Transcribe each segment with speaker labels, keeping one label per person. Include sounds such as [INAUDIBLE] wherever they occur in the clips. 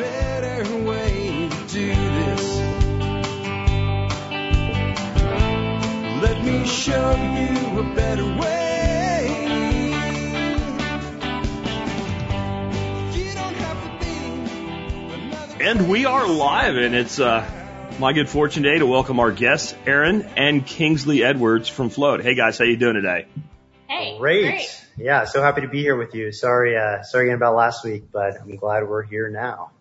Speaker 1: better way to do this. Let me show you a better way. You don't have to be
Speaker 2: And we are live, and it's uh, my good fortune today to welcome our guests, Erin and Kingsley Edwards from Flote. Hey guys, how you doing today?
Speaker 3: Hey,
Speaker 4: Great. Yeah, so happy to be here with you. Sorry, uh, sorry again about last week, but I'm glad we're here now.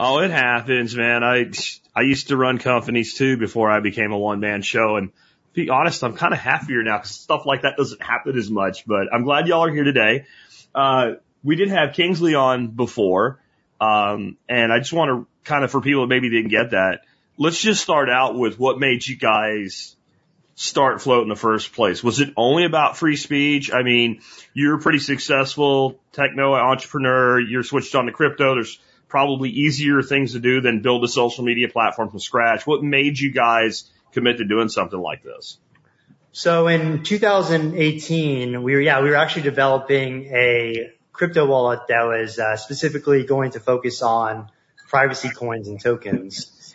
Speaker 2: Oh, it happens, man. I I used to run companies too before I became a one man show, and to be honest, I'm kind of happier now because stuff like that doesn't happen as much. But I'm glad y'all are here today. Uh, we did have Kingsley on before, um, and I just want to kind of for people that maybe didn't get that, let's just start out with what made you guys start Flote in the first place? Was it only about free speech? I mean, you're a pretty successful techno entrepreneur. You're switched on to crypto. There's probably easier things to do than build a social media platform from scratch. What made you guys commit to doing something like this?
Speaker 4: So in 2018, we were, yeah, we were actually developing a crypto wallet that was uh, specifically going to focus on privacy coins and tokens.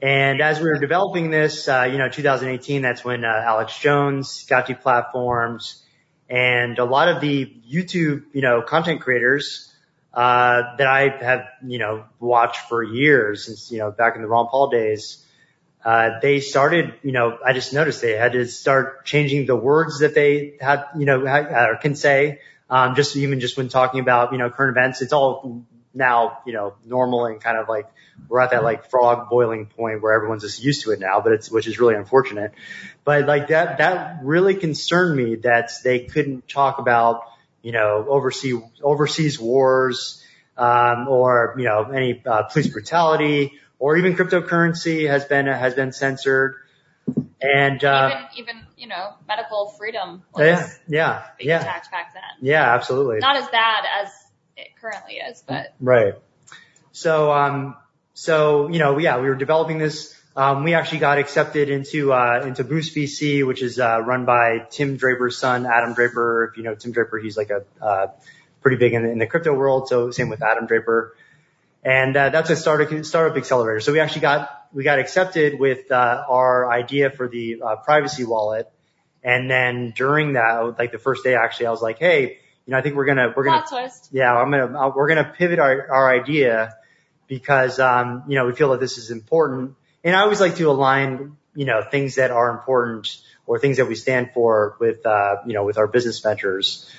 Speaker 4: And as we were developing this, uh, you know, 2018, that's when uh, Alex Jones got to platforms and a lot of the YouTube, you know, content creators uh, that I have, you know, watched for years since, you know, back in the Ron Paul days, uh, they started, you know, I just noticed they had to start changing the words that they had, you know, had, can say, um, just even just when talking about, you know, current events, it's all now, you know, normal and kind of like we're at that like frog boiling point where everyone's just used to it now, but it's, which is really unfortunate. But like that, that really concerned me that they couldn't talk about, you know, overseas, overseas wars, um, or, you know, any, uh, police brutality or even cryptocurrency has been, has been censored. And, uh,
Speaker 3: even even you know medical freedom was
Speaker 4: yeah, yeah,
Speaker 3: being
Speaker 4: yeah,
Speaker 3: attacked back then.
Speaker 4: yeah, absolutely.
Speaker 3: Not as bad as it currently is, but
Speaker 4: Right. So, um, so, you know, yeah, we were developing this. Um, we actually got accepted into, uh, into Boost VC, which is, uh, run by Tim Draper's son, Adam Draper. If you know Tim Draper, he's like a, uh, pretty big in the, in the crypto world. So same with Adam Draper. And, uh, that's a startup, startup accelerator. So we actually got, we got accepted with, uh, our idea for the, uh, privacy wallet. And then during that, like the first day, actually, I was like, Hey, you know, I think we're gonna, we're gonna,
Speaker 3: plot twist.
Speaker 4: yeah, I'm gonna, we're gonna pivot our, our idea because, um, you know, we feel that this is important. And I always like to align, you know, things that are important or things that we stand for with, uh, you know, with our business ventures.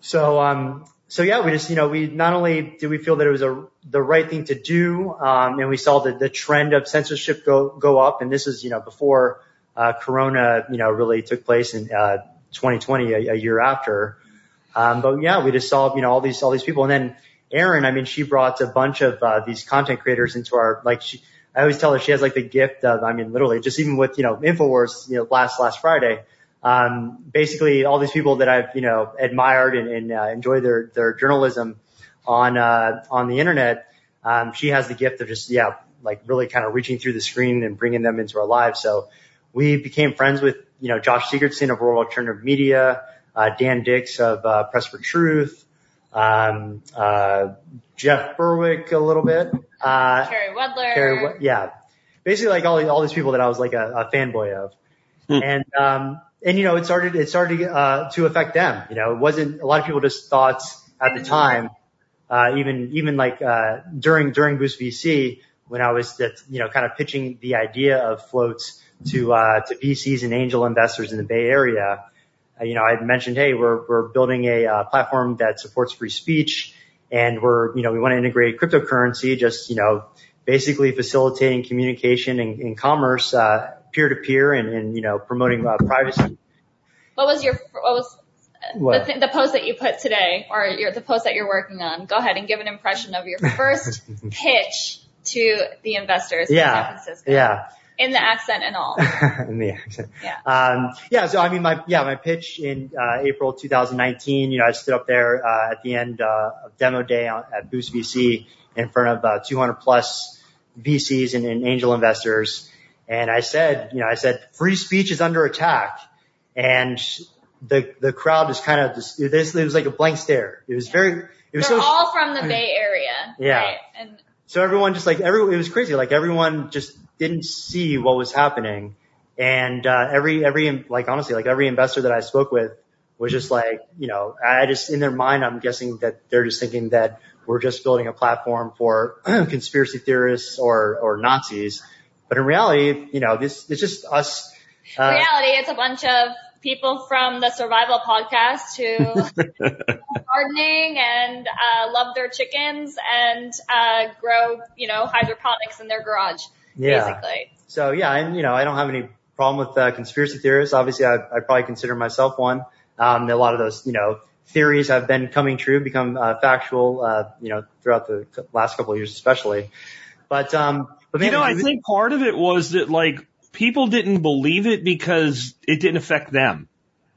Speaker 4: So, um, so yeah, we just, you know, we not only did we feel that it was a, the right thing to do, um, and we saw the, the trend of censorship go, go up. And this is, you know, before, uh, Corona, you know, really took place in, uh, 2020, a, a year after. Um, but yeah, we just saw, you know, all these, all these people. And then Erin, I mean, she brought a bunch of, uh, these content creators into our, like, she, I always tell her she has like the gift of, I mean, literally just even with, you know, InfoWars, you know, last, last Friday, um, basically all these people that I've, you know, admired and, and, uh, enjoy their, their journalism on, uh, on the internet. Um, she has the gift of just, yeah, like really kind of reaching through the screen and bringing them into our lives. So we became friends with, you know, Josh Sigurdson of World Alternative Media, uh, Dan Dicks of, uh, Press for Truth, um, uh, Jeff Berwick a little bit, uh,
Speaker 3: Carrie Wedler.
Speaker 4: Carrie, yeah, basically like all all these people that I was like a, a fanboy of,
Speaker 2: Hmm.
Speaker 4: and um and you know it started it started uh to affect them. You know, it wasn't a lot of people just thought at the time, uh even even like uh during during Boost VC when I was that you know kind of pitching the idea of floats to uh to VCs and angel investors in the Bay Area. Uh, you know, I mentioned, hey, we're we're building a uh, platform that supports free speech, and we're you know we want to integrate cryptocurrency, just you know basically facilitating communication and, and commerce uh, peer to peer, and, and you know promoting uh, privacy.
Speaker 3: What was your what was
Speaker 4: What?
Speaker 3: the, th- the post that you put today, or your, the post that you're working on? Go ahead and give an impression of your first [LAUGHS] pitch to the investors in San
Speaker 4: Yeah,
Speaker 3: Francisco,
Speaker 4: yeah,
Speaker 3: in the accent and all. [LAUGHS]
Speaker 4: in the accent.
Speaker 3: Yeah.
Speaker 4: Um, yeah, so I mean, my yeah, my pitch in uh, April 2019. You know, I stood up there uh, at the end uh, of demo day on, at Boost VC in front of uh, 200 plus VCs and, and angel investors, and I said, you know, I said, free speech is under attack, and the the crowd just kind of just it was, it was like a blank stare. It was very it was
Speaker 3: They're
Speaker 4: so
Speaker 3: all from the Bay Area,
Speaker 4: Yeah.
Speaker 3: right? And
Speaker 4: so everyone just like every it was crazy. Like everyone just didn't see what was happening, and uh, every every like honestly like every investor that I spoke with was just like you know I just in their mind I'm guessing that they're just thinking that we're just building a platform for [CLEARS THROAT] conspiracy theorists or or Nazis, but in reality you know this it's just us. Uh,
Speaker 3: reality, it's a bunch of people from the survival podcast who [LAUGHS] gardening and uh, love their chickens and uh, grow, you know, hydroponics in their garage,
Speaker 4: Yeah.
Speaker 3: basically.
Speaker 4: So yeah, and you know, I don't have any problem with uh, conspiracy theorists. Obviously, I, I probably consider myself one. Um, a lot of those, you know, theories have been coming true, become uh, factual, uh, you know, throughout the last couple of years, especially. But um, but
Speaker 2: You know, I think part of it was that like people didn't believe it because it didn't affect them.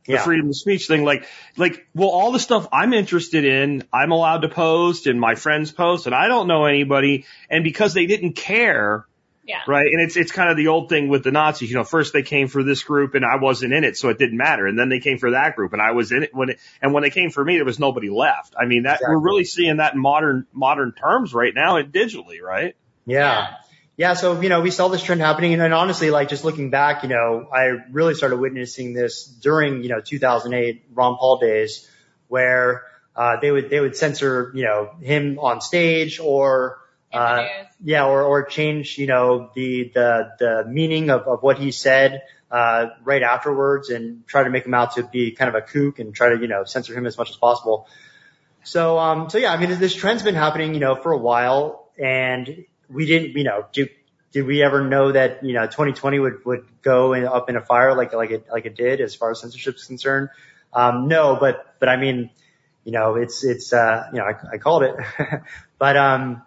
Speaker 2: The
Speaker 4: yeah,
Speaker 2: freedom of speech thing, like, like, well, all the stuff I'm interested in, I'm allowed to post and my friends post and I don't know anybody. And because they didn't care,
Speaker 3: Yeah.
Speaker 2: right? And it's, it's kind of the old thing with the Nazis, you know, first they came for this group and I wasn't in it, so it didn't matter. And then they came for that group and I was in it when it, and when they came for me, there was nobody left. I mean, that, we're really seeing that in modern, modern terms right now and digitally, right?
Speaker 4: yeah. Yeah, so you know, we saw this trend happening, and, and honestly, like just looking back, you know, I really started witnessing this during you know 2008 Ron Paul days, where uh, they would they would censor you know him on stage or
Speaker 3: In the
Speaker 4: uh, yeah, or or change you know the the the meaning of of what he said uh, right afterwards, and try to make him out to be kind of a kook and try to you know censor him as much as possible. So um so yeah, I mean this trend's been happening you know for a while, and we didn't you know do did we ever know that you know 2020 would would go in, up in a fire like like it like it did as far as censorship is concerned? Um, no, but but I mean, you know, it's it's uh, you know I, I called it, [LAUGHS] but um,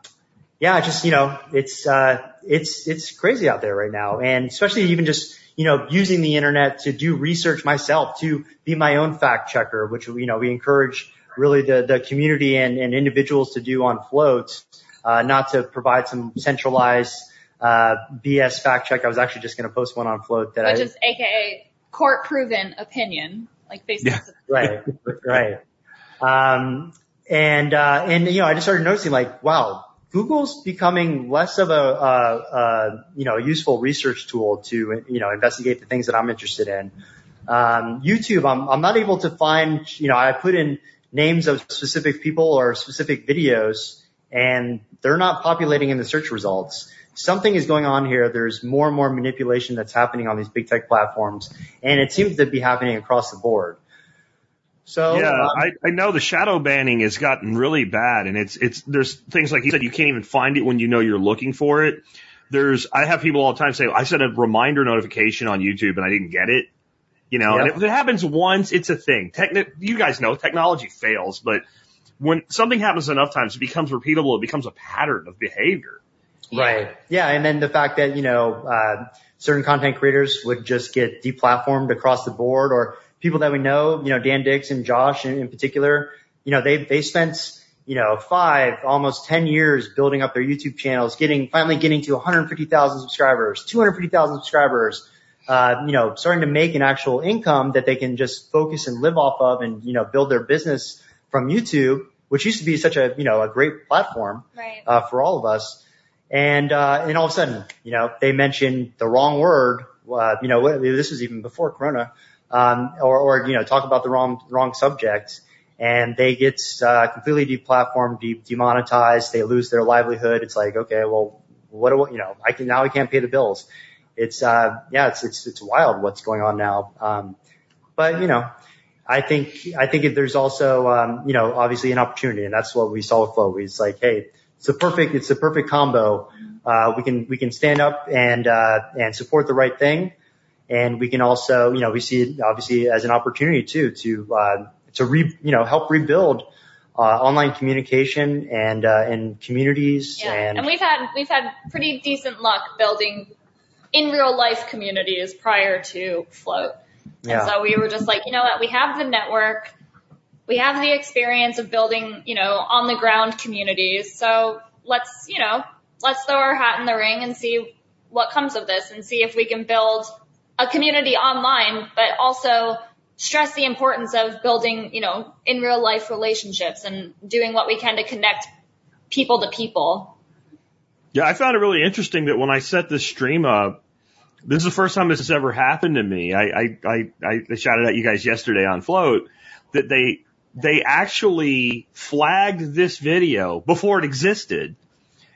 Speaker 4: yeah, just you know, it's uh, it's it's crazy out there right now, and especially even just you know using the internet to do research myself to be my own fact checker, which you know we encourage really the the community and, and individuals to do on floats, uh, not to provide some centralized uh, BS fact check. I was actually just going to post one on Flote that
Speaker 3: Which
Speaker 4: I
Speaker 3: is AKA court proven opinion, like Facebook.
Speaker 2: Yeah.
Speaker 4: right, right. Um, and, uh, and, you know, I just started noticing like, wow, Google's becoming less of a, uh, uh, you know, useful research tool to, you know, investigate the things that I'm interested in. Um, YouTube, I'm, I'm not able to find, you know, I put in names of specific people or specific videos and they're not populating in the search results. Something is going on here. There's more and more manipulation that's happening on these big tech platforms and it seems to be happening across the board. So
Speaker 2: yeah,
Speaker 4: um,
Speaker 2: I, I know the shadow banning has gotten really bad, and it's it's there's things like you said you can't even find it when you know you're looking for it. There's I have people all the time say I set a reminder notification on YouTube and I didn't get it. You know, and if it happens once, it's a thing. Techni- you guys know technology fails, but when something happens enough times, it becomes repeatable. It becomes a pattern of behavior.
Speaker 4: Right. Yeah. And then the fact that, you know, uh, certain content creators would just get deplatformed across the board or people that we know, you know, Dan Dicks and Josh in, in particular, you know, they, they spent, you know, five, almost 10 years building up their YouTube channels, getting, finally getting to 150,000 subscribers, 250,000 subscribers, uh, you know, starting to make an actual income that they can just focus and live off of and, you know, build their business from YouTube, which used to be such a, you know, a great platform
Speaker 3: Right.
Speaker 4: uh, for all of us. And, uh, and all of a sudden, you know, they mentioned the wrong word, uh, you know, this was even before Corona, um, or, or, you know, talk about the wrong, wrong subjects. and they get, uh, completely deplatformed, de- demonetized. They lose their livelihood. It's like, okay, well, what do, you know, I can, now I can't pay the bills. It's, uh, yeah, it's, it's, it's wild what's going on now. Um, but, you know, I think, I think there's also, um, you know, obviously an opportunity and that's what we saw with Flow. It's like, hey, it's a perfect, it's a perfect combo. Uh, we can, we can stand up and, uh, and support the right thing. And we can also, you know, we see it obviously as an opportunity too, to, uh, to re, you know, help rebuild, uh, online communication and, uh, and communities
Speaker 3: Yeah.
Speaker 4: and,
Speaker 3: And we've had we've had pretty decent luck building in real life communities prior to Flote.
Speaker 4: yeah.
Speaker 3: And so we were just like, you know what, we have the network, we have the experience of building, you know, on the ground communities. So let's, you know, let's throw our hat in the ring and see what comes of this and see if we can build a community online, but also stress the importance of building, you know, in real life relationships and doing what we can to connect people to people.
Speaker 2: Yeah, I found it really interesting that when I set this stream up, this is the first time this has ever happened to me. I, I, I, I shouted at you guys yesterday on Flote that they, they actually flagged this video before it existed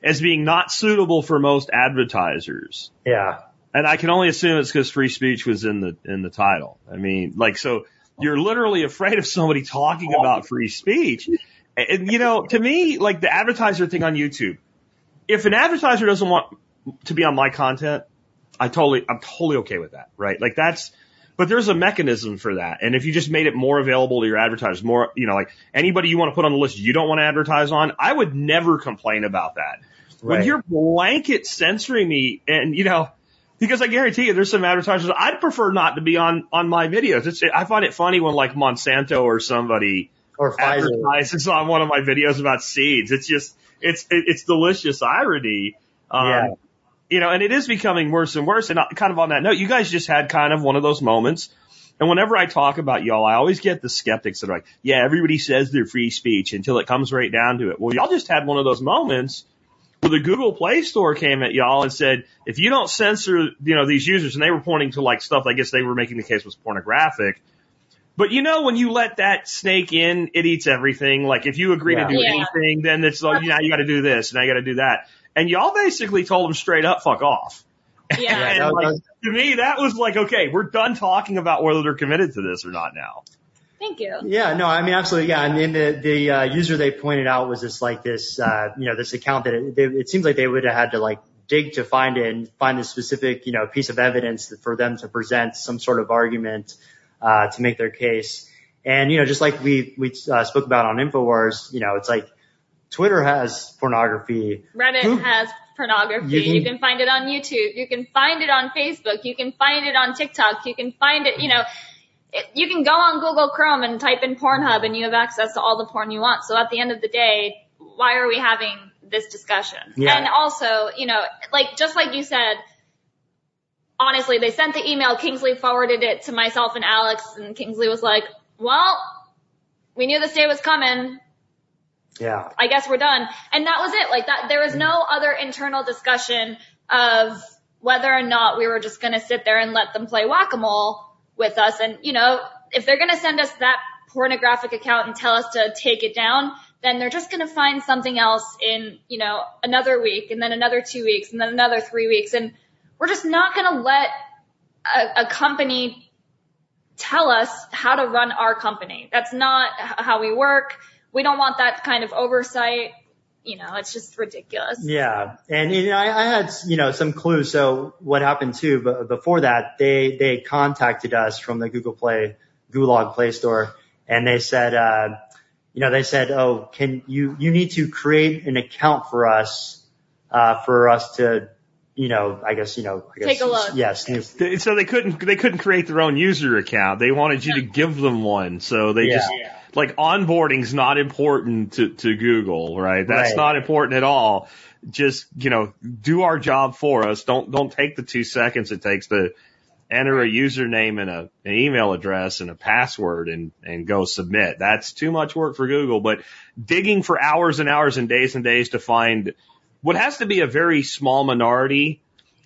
Speaker 2: as being not suitable for most advertisers.
Speaker 4: Yeah.
Speaker 2: And I can only assume it's because free speech was in the, in the title. I mean, like, so you're literally afraid of somebody talking about free speech. And, you know, to me, like the advertiser thing on YouTube, if an advertiser doesn't want to be on my content, I totally, I'm totally okay with that, right? Like that's, but there's a mechanism for that. And if you just made it more available to your advertisers, more, you know, like anybody you want to put on the list you don't want to advertise on, I would never complain about that. When you're blanket censoring me and, you know, because I guarantee you there's some advertisers I'd prefer not to be on, on my videos. It's, I find it funny when like Monsanto or somebody
Speaker 4: Or Pfizer.
Speaker 2: advertises on one of my videos about seeds. It's just, it's, it's delicious irony. Um,
Speaker 4: Yeah.
Speaker 2: you know, and it is becoming worse and worse. And kind of on that note, you guys just had kind of one of those moments. And whenever I talk about y'all, I always get the skeptics that are like, yeah, everybody says they're free speech until it comes right down to it. Well, y'all just had one of those moments where the Google Play Store came at y'all and said, if you don't censor, you know, these users, and they were pointing to like stuff, I guess they were making the case was pornographic. But you know, when you let that snake in, it eats everything. Like if you agree
Speaker 4: Yeah.
Speaker 2: to do
Speaker 3: Yeah.
Speaker 2: anything, then it's like, now you got to do this, and now you got to do that. And y'all basically told them straight up, fuck off.
Speaker 3: Yeah.
Speaker 2: And like, to me, that was like, okay, we're done talking about whether they're committed to this or not now.
Speaker 3: Thank you.
Speaker 4: Yeah, no, I mean, absolutely. Yeah. I mean, the, the, uh, user they pointed out was just like this, uh, you know, this account that it, they, it seems like they would have had to like dig to find it and find the specific, you know, piece of evidence for them to present some sort of argument, uh, to make their case. And, you know, just like we, we, uh, spoke about on InfoWars, you know, it's like Twitter has pornography.
Speaker 3: Reddit
Speaker 4: Who-
Speaker 3: has pornography.
Speaker 4: You
Speaker 3: You
Speaker 4: can-
Speaker 3: can, find it on YouTube. You can find it on Facebook. You can find it on TikTok. You can find it, you know, it, you can go on Google Chrome and type in Pornhub and you have access to all the porn you want. So at the end of the day, why are we having this discussion?
Speaker 4: Yeah.
Speaker 3: And also, you know, like, just like you said, honestly, they sent the email, Kingsley forwarded it to myself and Alex and Kingsley was like, well, we knew this day was coming.
Speaker 4: Yeah.
Speaker 3: I guess we're done. And that was it. Like that, there was no other internal discussion of whether or not we were just going to sit there and let them play whack-a-mole with us. And, you know, if they're going to send us that pornographic account and tell us to take it down, then they're just going to find something else in, you know, another week and then another two weeks and then another three weeks. And we're just not going to let a, a company tell us how to run our company. That's not how we work. We don't want that kind of oversight. You know, it's just ridiculous.
Speaker 4: Yeah, and you know, I, I had you know some clues. So what happened too? But before that, they they contacted us from the Google Play Gulag Play Store, and they said, uh, you know, they said, oh, can you you need to create an account for us, uh, for us to, you know, I guess you know, I guess,
Speaker 3: Take a look.
Speaker 4: Yes,
Speaker 2: So they couldn't they couldn't create their own user account. They wanted you to give them one. So they
Speaker 4: Yeah.
Speaker 2: just like onboarding's not important to, to Google, right? That's
Speaker 4: Right.
Speaker 2: not important at all. Just, you know, do our job for us. Don't don't take the two seconds it takes to enter a username and a, an email address and a password and, and go submit. That's too much work for Google, but digging for hours and hours and days and days to find what has to be a very small minority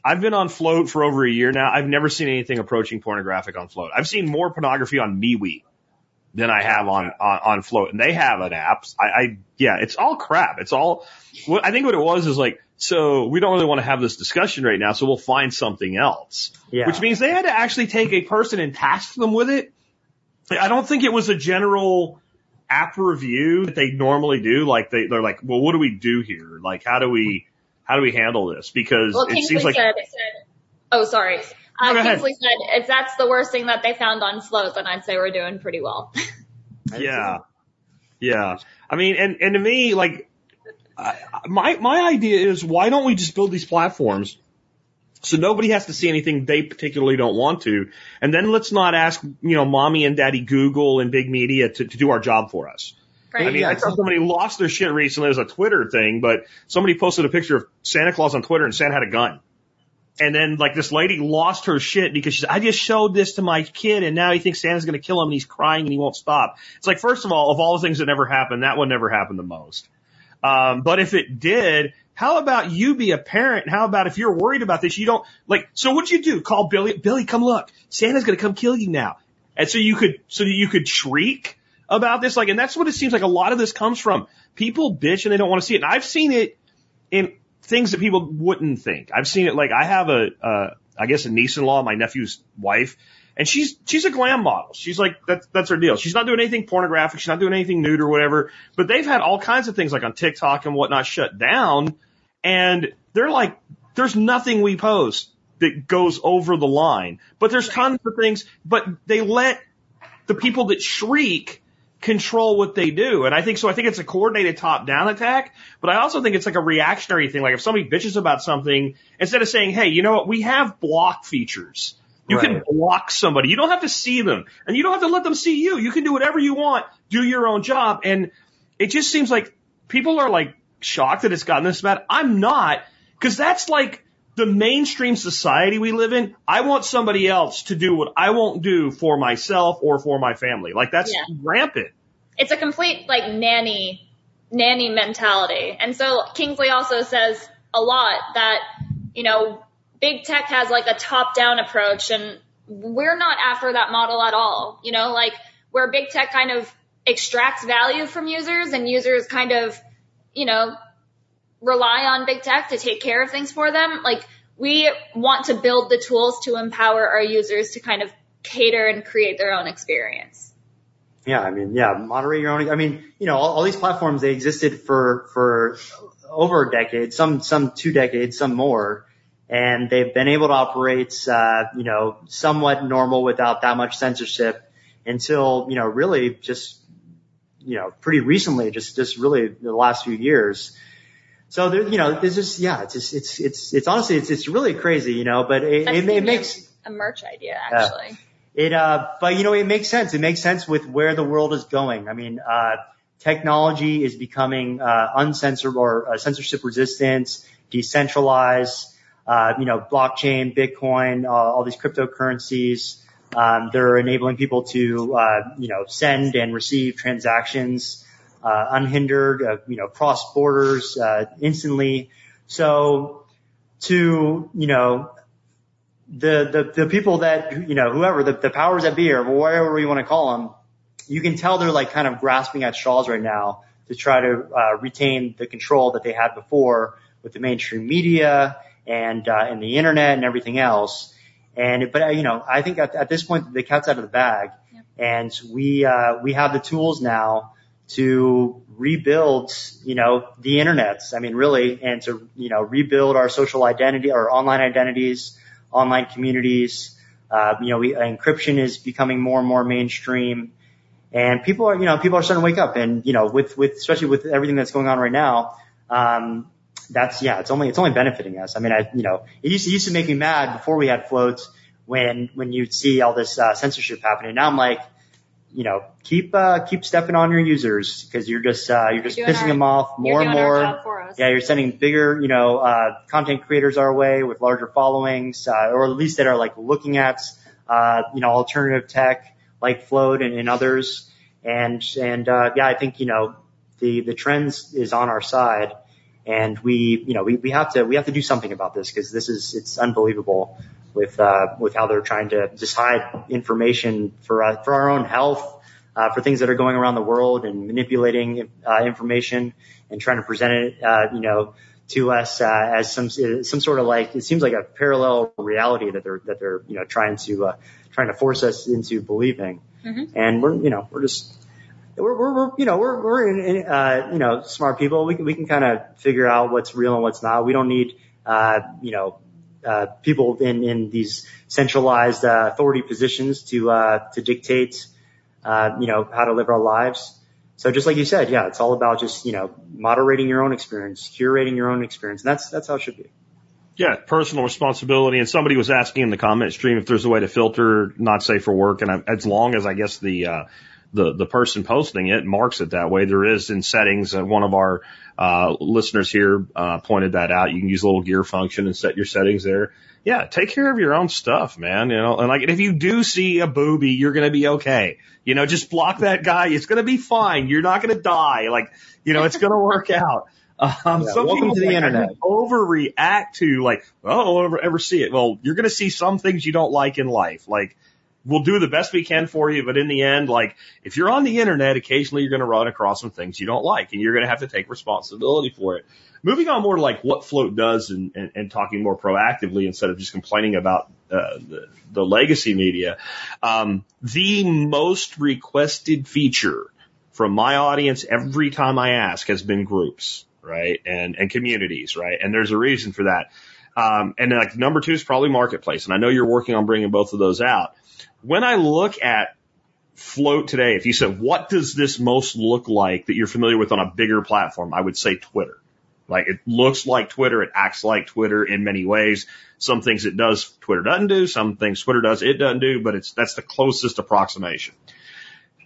Speaker 2: I've been on Flote for over a year now. I've never seen anything approaching pornographic on Flote. I've seen more pornography on MeWe than I have on, on, on Flote. And they have an app. I, I, yeah, it's all crap. It's all, what I think what it was is like, so we don't really want to have this discussion right now, so we'll find something else.
Speaker 4: Yeah.
Speaker 2: Which means they had to actually take a person and task them with it. I don't think it was a general app review that they normally do. Like they, they're like, well, what do we do here? Like, how do we, how do we handle this? Because
Speaker 3: Well,
Speaker 2: it
Speaker 3: Kingsley
Speaker 2: seems like,
Speaker 3: said, oh, sorry.
Speaker 2: No, go ahead.
Speaker 3: Kingsley said, if that's the worst thing that they found on Flote, then I'd say we're doing pretty well. [LAUGHS]
Speaker 2: Yeah. Yeah. I mean, and, and to me, like, I, my, my idea is why don't we just build these platforms so nobody has to see anything they particularly don't want to. And then let's not ask, you know, mommy and daddy Google and big media to, to do our job for us.
Speaker 3: Right?
Speaker 2: I mean,
Speaker 4: Yeah.
Speaker 2: I saw somebody lost their shit recently. It was a Twitter thing, but somebody posted a picture of Santa Claus on Twitter and Santa had a gun. And then like this lady lost her shit because she said, I just showed this to my kid and now he thinks Santa's going to kill him and he's crying and he won't stop. It's like, first of all, of all the things that never happened, that one never happened the most. Um, but if it did, how about you be a parent? How about if you're worried about this, you don't like, so what'd you do? Call Billy, Billy, come look. Santa's going to come kill you now. And so you could, so that you could shriek about this. Like, and that's what it seems like a lot of this comes from. People bitch and they don't want to see it. And I've seen it in things that people wouldn't think. I've seen it like I have a, uh, I guess a niece-in-law, my nephew's wife, and she's she's a glam model. She's like that's that's her deal. She's not doing anything pornographic. She's not doing anything nude or whatever. But they've had all kinds of things like on TikTok and whatnot shut down, and they're like, there's nothing we post that goes over the line. But there's tons of things. But they let the people that shriek control what they do. And I think so. I think it's a coordinated top down attack, but I also think it's like a reactionary thing. Like if somebody bitches about something, instead of saying, Hey, you know what? We have block features. You
Speaker 4: Right.
Speaker 2: can block somebody. You don't have to see them and you don't have to let them see you. You can do whatever you want. Do your own job. And it just seems like people are like shocked that it's gotten this bad. I'm not because that's like the mainstream society we live in. I want somebody else to do what I won't do for myself or for my family. Like that's
Speaker 3: Yeah.
Speaker 2: rampant.
Speaker 3: it's a complete like nanny nanny mentality. And so Kingsley also says a lot that, you know, big tech has like a top down approach and we're not after that model at all. You know, like where big tech kind of extracts value from users and users kind of, you know, rely on big tech to take care of things for them. Like we want to build the tools to empower our users to kind of cater and create their own experience.
Speaker 4: Yeah, I mean, yeah, moderate your own. I mean, you know, all, all these platforms they existed for for over a decade, some some two decades, some more, and they've been able to operate, uh, you know, somewhat normal without that much censorship until you know, really just you know, pretty recently, just just really the last few years. So there, you know, there's just yeah, it's just it's it's it's honestly it's it's really crazy, you know, but it, it, it makes
Speaker 3: a merch idea actually.
Speaker 4: it, uh, but you know, it makes sense. It makes sense with where the world is going. I mean, uh, technology is becoming, uh, uncensored or uh, censorship resistant, decentralized, uh, you know, blockchain, Bitcoin, uh, all these cryptocurrencies. Um, they're enabling people to, uh, you know, send and receive transactions, unhindered, uh, you know, cross borders, uh, instantly. So to, you know, the, the, the people that, you know, whoever, the, the powers that be or whatever you want to call them, you can tell they're like kind of grasping at straws right now to try to uh, retain the control that they had before with the mainstream media and, uh, and the internet and everything else. And, but, uh, you know, I think at, at this point, the cat's out of the bag and we, uh, we have the tools now to rebuild, you know, the internet. I mean, really, and to, you know, rebuild our social identity, our online identities, online communities. Uh, you know, we, encryption is becoming more and more mainstream. And people are, you know, people are starting to wake up and, you know, with, with, especially with everything that's going on right now, um, that's, yeah, it's only, it's only benefiting us. I mean, I, you know, it used to, used to make me mad before we had floats when, when you'd see all this, uh, censorship happening. Now I'm like, you know, keep, uh, keep stepping on your users because you're just, uh, you're just pissing
Speaker 3: our-
Speaker 4: them off more and more.
Speaker 3: job for us.
Speaker 4: Yeah, you're sending bigger, you know, uh, content creators our way with larger followings, uh, or at least that are like looking at, uh, you know, alternative tech like Flote and, and others. And, and, uh, yeah, I think, you know, the, the trends is on our side and we, you know, we, we have to, we have to do something about this because this is, it's unbelievable with, uh, with how they're trying to just hide information for, uh, for our own health, uh, for things that are going around the world and manipulating, uh, information and trying to present it, uh, you know, to us, uh, as some, some sort of like, it seems like a parallel reality that they're, that they're, you know, trying to, uh, trying to force us into believing.
Speaker 3: Mhm.
Speaker 4: And we're, you know, we're just, we're, we're, we're you know, we're, we're in, in, uh, you know, smart people. We can, we can kind of figure out what's real and what's not. We don't need, uh, you know, people in, these centralized, uh, authority positions to, uh, to dictate, uh, you know, how to live our lives. So just like you said, yeah, it's all about just, you know, moderating your own experience, curating your own experience. And that's, that's how it should be.
Speaker 2: Yeah, personal responsibility. And somebody was asking in the comment stream if there's a way to filter not safe for work. And I, as long as I guess the, uh, the, the person posting it marks it that way, there is in settings. Uh, one of our, uh, listeners here, uh, pointed that out. You can use a little gear function and set your settings there. Yeah, take care of your own stuff, man. You know, and like if you do see a booby, you're going to be okay. You know, just block that guy. It's going to be fine. You're not going to die. Like, you know, it's going [LAUGHS] to work out. Um,
Speaker 4: Yeah,
Speaker 2: some
Speaker 4: welcome
Speaker 2: people
Speaker 4: to the
Speaker 2: like,
Speaker 4: internet.
Speaker 2: overreact to like, oh, I'll never ever see it. Well, you're going to see some things you don't like in life. Like, we'll do the best we can for you, but in the end, like, if you're on the internet, occasionally you're going to run across some things you don't like, and you're going to have to take responsibility for it. Moving on more to like what Float does and, and, and talking more proactively instead of just complaining about uh, the, the legacy media. Um, the most requested feature from my audience every time I ask has been groups, right? And, and communities, right? And there's a reason for that. Um, and like number two is probably marketplace. And I know you're working on bringing both of those out. When I look at Flote today, if you said, what does this most look like that you're familiar with on a bigger platform? I would say Twitter. Like it looks like Twitter. It acts like Twitter in many ways. Some things it does, Twitter doesn't do. Some things Twitter does, it doesn't do, but it's, that's the closest approximation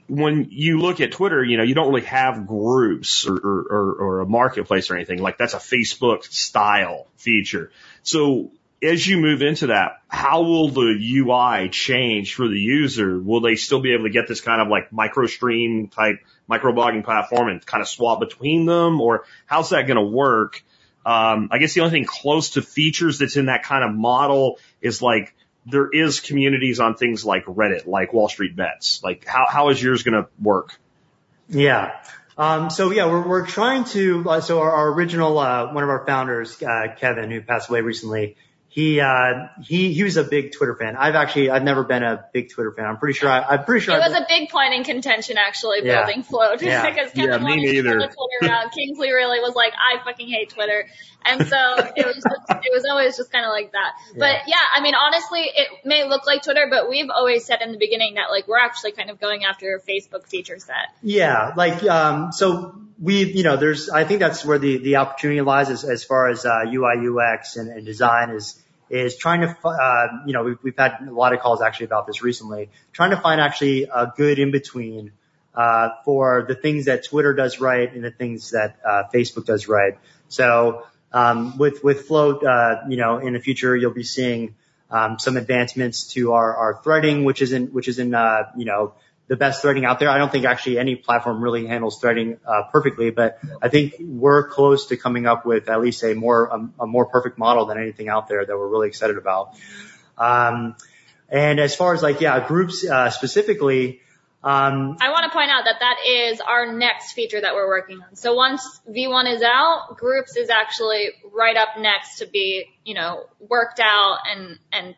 Speaker 2: when you look at Twitter, you know, you don't really have groups or, or, or, a marketplace or anything like that's a Facebook style feature. So as you move into that, how will the UI change for the user? Will they still be able to get this kind of like micro stream type microblogging platform and kind of swap between them or how's that going to work? Um, I guess the only thing close to features that's in that kind of model is like there is communities on things like Reddit, like Wall Street Bets. Like how, how is yours going to work?
Speaker 4: Yeah. Um, so yeah, we're, we're trying to, uh, so our, our original, uh, one of our founders, uh, Kevin, who passed away recently, he, uh, he, he was a big Twitter fan. I've actually, I've never been a big Twitter fan. I'm pretty sure I, I'm pretty sure
Speaker 3: It
Speaker 4: I've-
Speaker 3: was a big point in contention actually
Speaker 4: Yeah.
Speaker 3: building Flote
Speaker 4: Yeah. [LAUGHS]
Speaker 3: because
Speaker 2: Yeah, me
Speaker 3: wanted to
Speaker 2: neither.
Speaker 3: build Twitter around. [LAUGHS] Kingsley really was like, I fucking hate Twitter. And so it was just, it was always just kind of like that. But yeah, I mean, honestly, it may look like Twitter, but we've always said in the beginning that like we're actually kind of going after a Facebook feature set.
Speaker 4: Yeah, like um, so we, you know, there's I think that's where the the opportunity lies as as far as uh, UI UX and, and design is is trying to uh, you know we've we've had a lot of calls actually about this recently, trying to find actually a good in between uh, for the things that Twitter does right and the things that uh, Facebook does right. So um, with with Flote, uh, you know, in the future you'll be seeing um, some advancements to our, our threading, which isn't which isn't uh, you know the best threading out there. I don't think actually any platform really handles threading uh, perfectly, but I think we're close to coming up with at least a more a, a more perfect model than anything out there that we're really excited about. Um, and as far as like yeah, groups uh, specifically, um,
Speaker 3: I want to point out that that is our next feature that we're working on. So once V1 is out, groups is actually right up next to be, you know, worked out and, and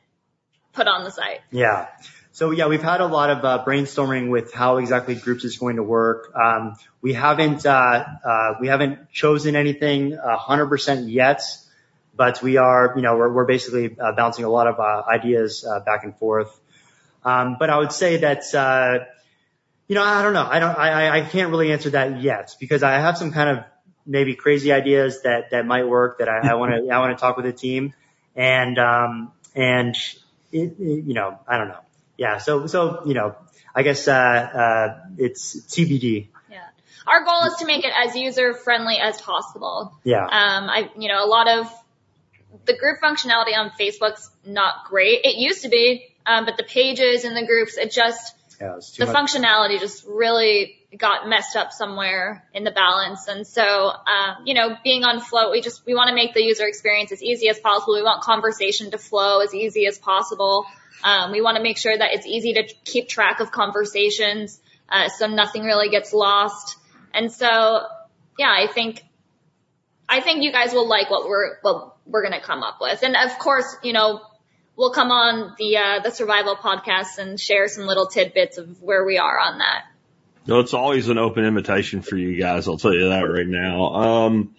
Speaker 3: put on the site.
Speaker 4: Yeah. So yeah, we've had a lot of uh, brainstorming with how exactly groups is going to work. Um, we haven't uh, uh, we haven't chosen anything hundred percent yet, but we are you know we're, we're basically uh, bouncing a lot of uh, ideas uh, back and forth. Um, but I would say that uh, you know I don't know I don't I I- I can't really answer that yet because I have some kind of maybe crazy ideas that that might work that I want to I [LAUGHS] want to talk with the team and um, and it, it, you know I don't know yeah, so so you know, I guess uh, uh, it's TBD.
Speaker 3: Yeah. Our goal is to make it as user friendly as possible.
Speaker 4: Yeah,
Speaker 3: Um, I, you know, a lot of the group functionality on Facebook's not great. It used to be, um, but the pages and the groups, it just,
Speaker 4: yeah, too
Speaker 3: the
Speaker 4: much.
Speaker 3: functionality just really got messed up somewhere in the balance. And so, um, you know, being on Flote, we just, we want to make the user experience as easy as possible. We want conversation to flow as easy as possible. Um, we want to make sure that it's easy to keep track of conversations, uh, so nothing really gets lost. And so, yeah, I think, I think you guys will like what we're, what we're to come up with. And of course, you know, we'll come on the, uh, the survival podcast and share some little tidbits of where we are on that.
Speaker 2: No, it's always an open invitation for you guys. I'll tell you that right now. Um,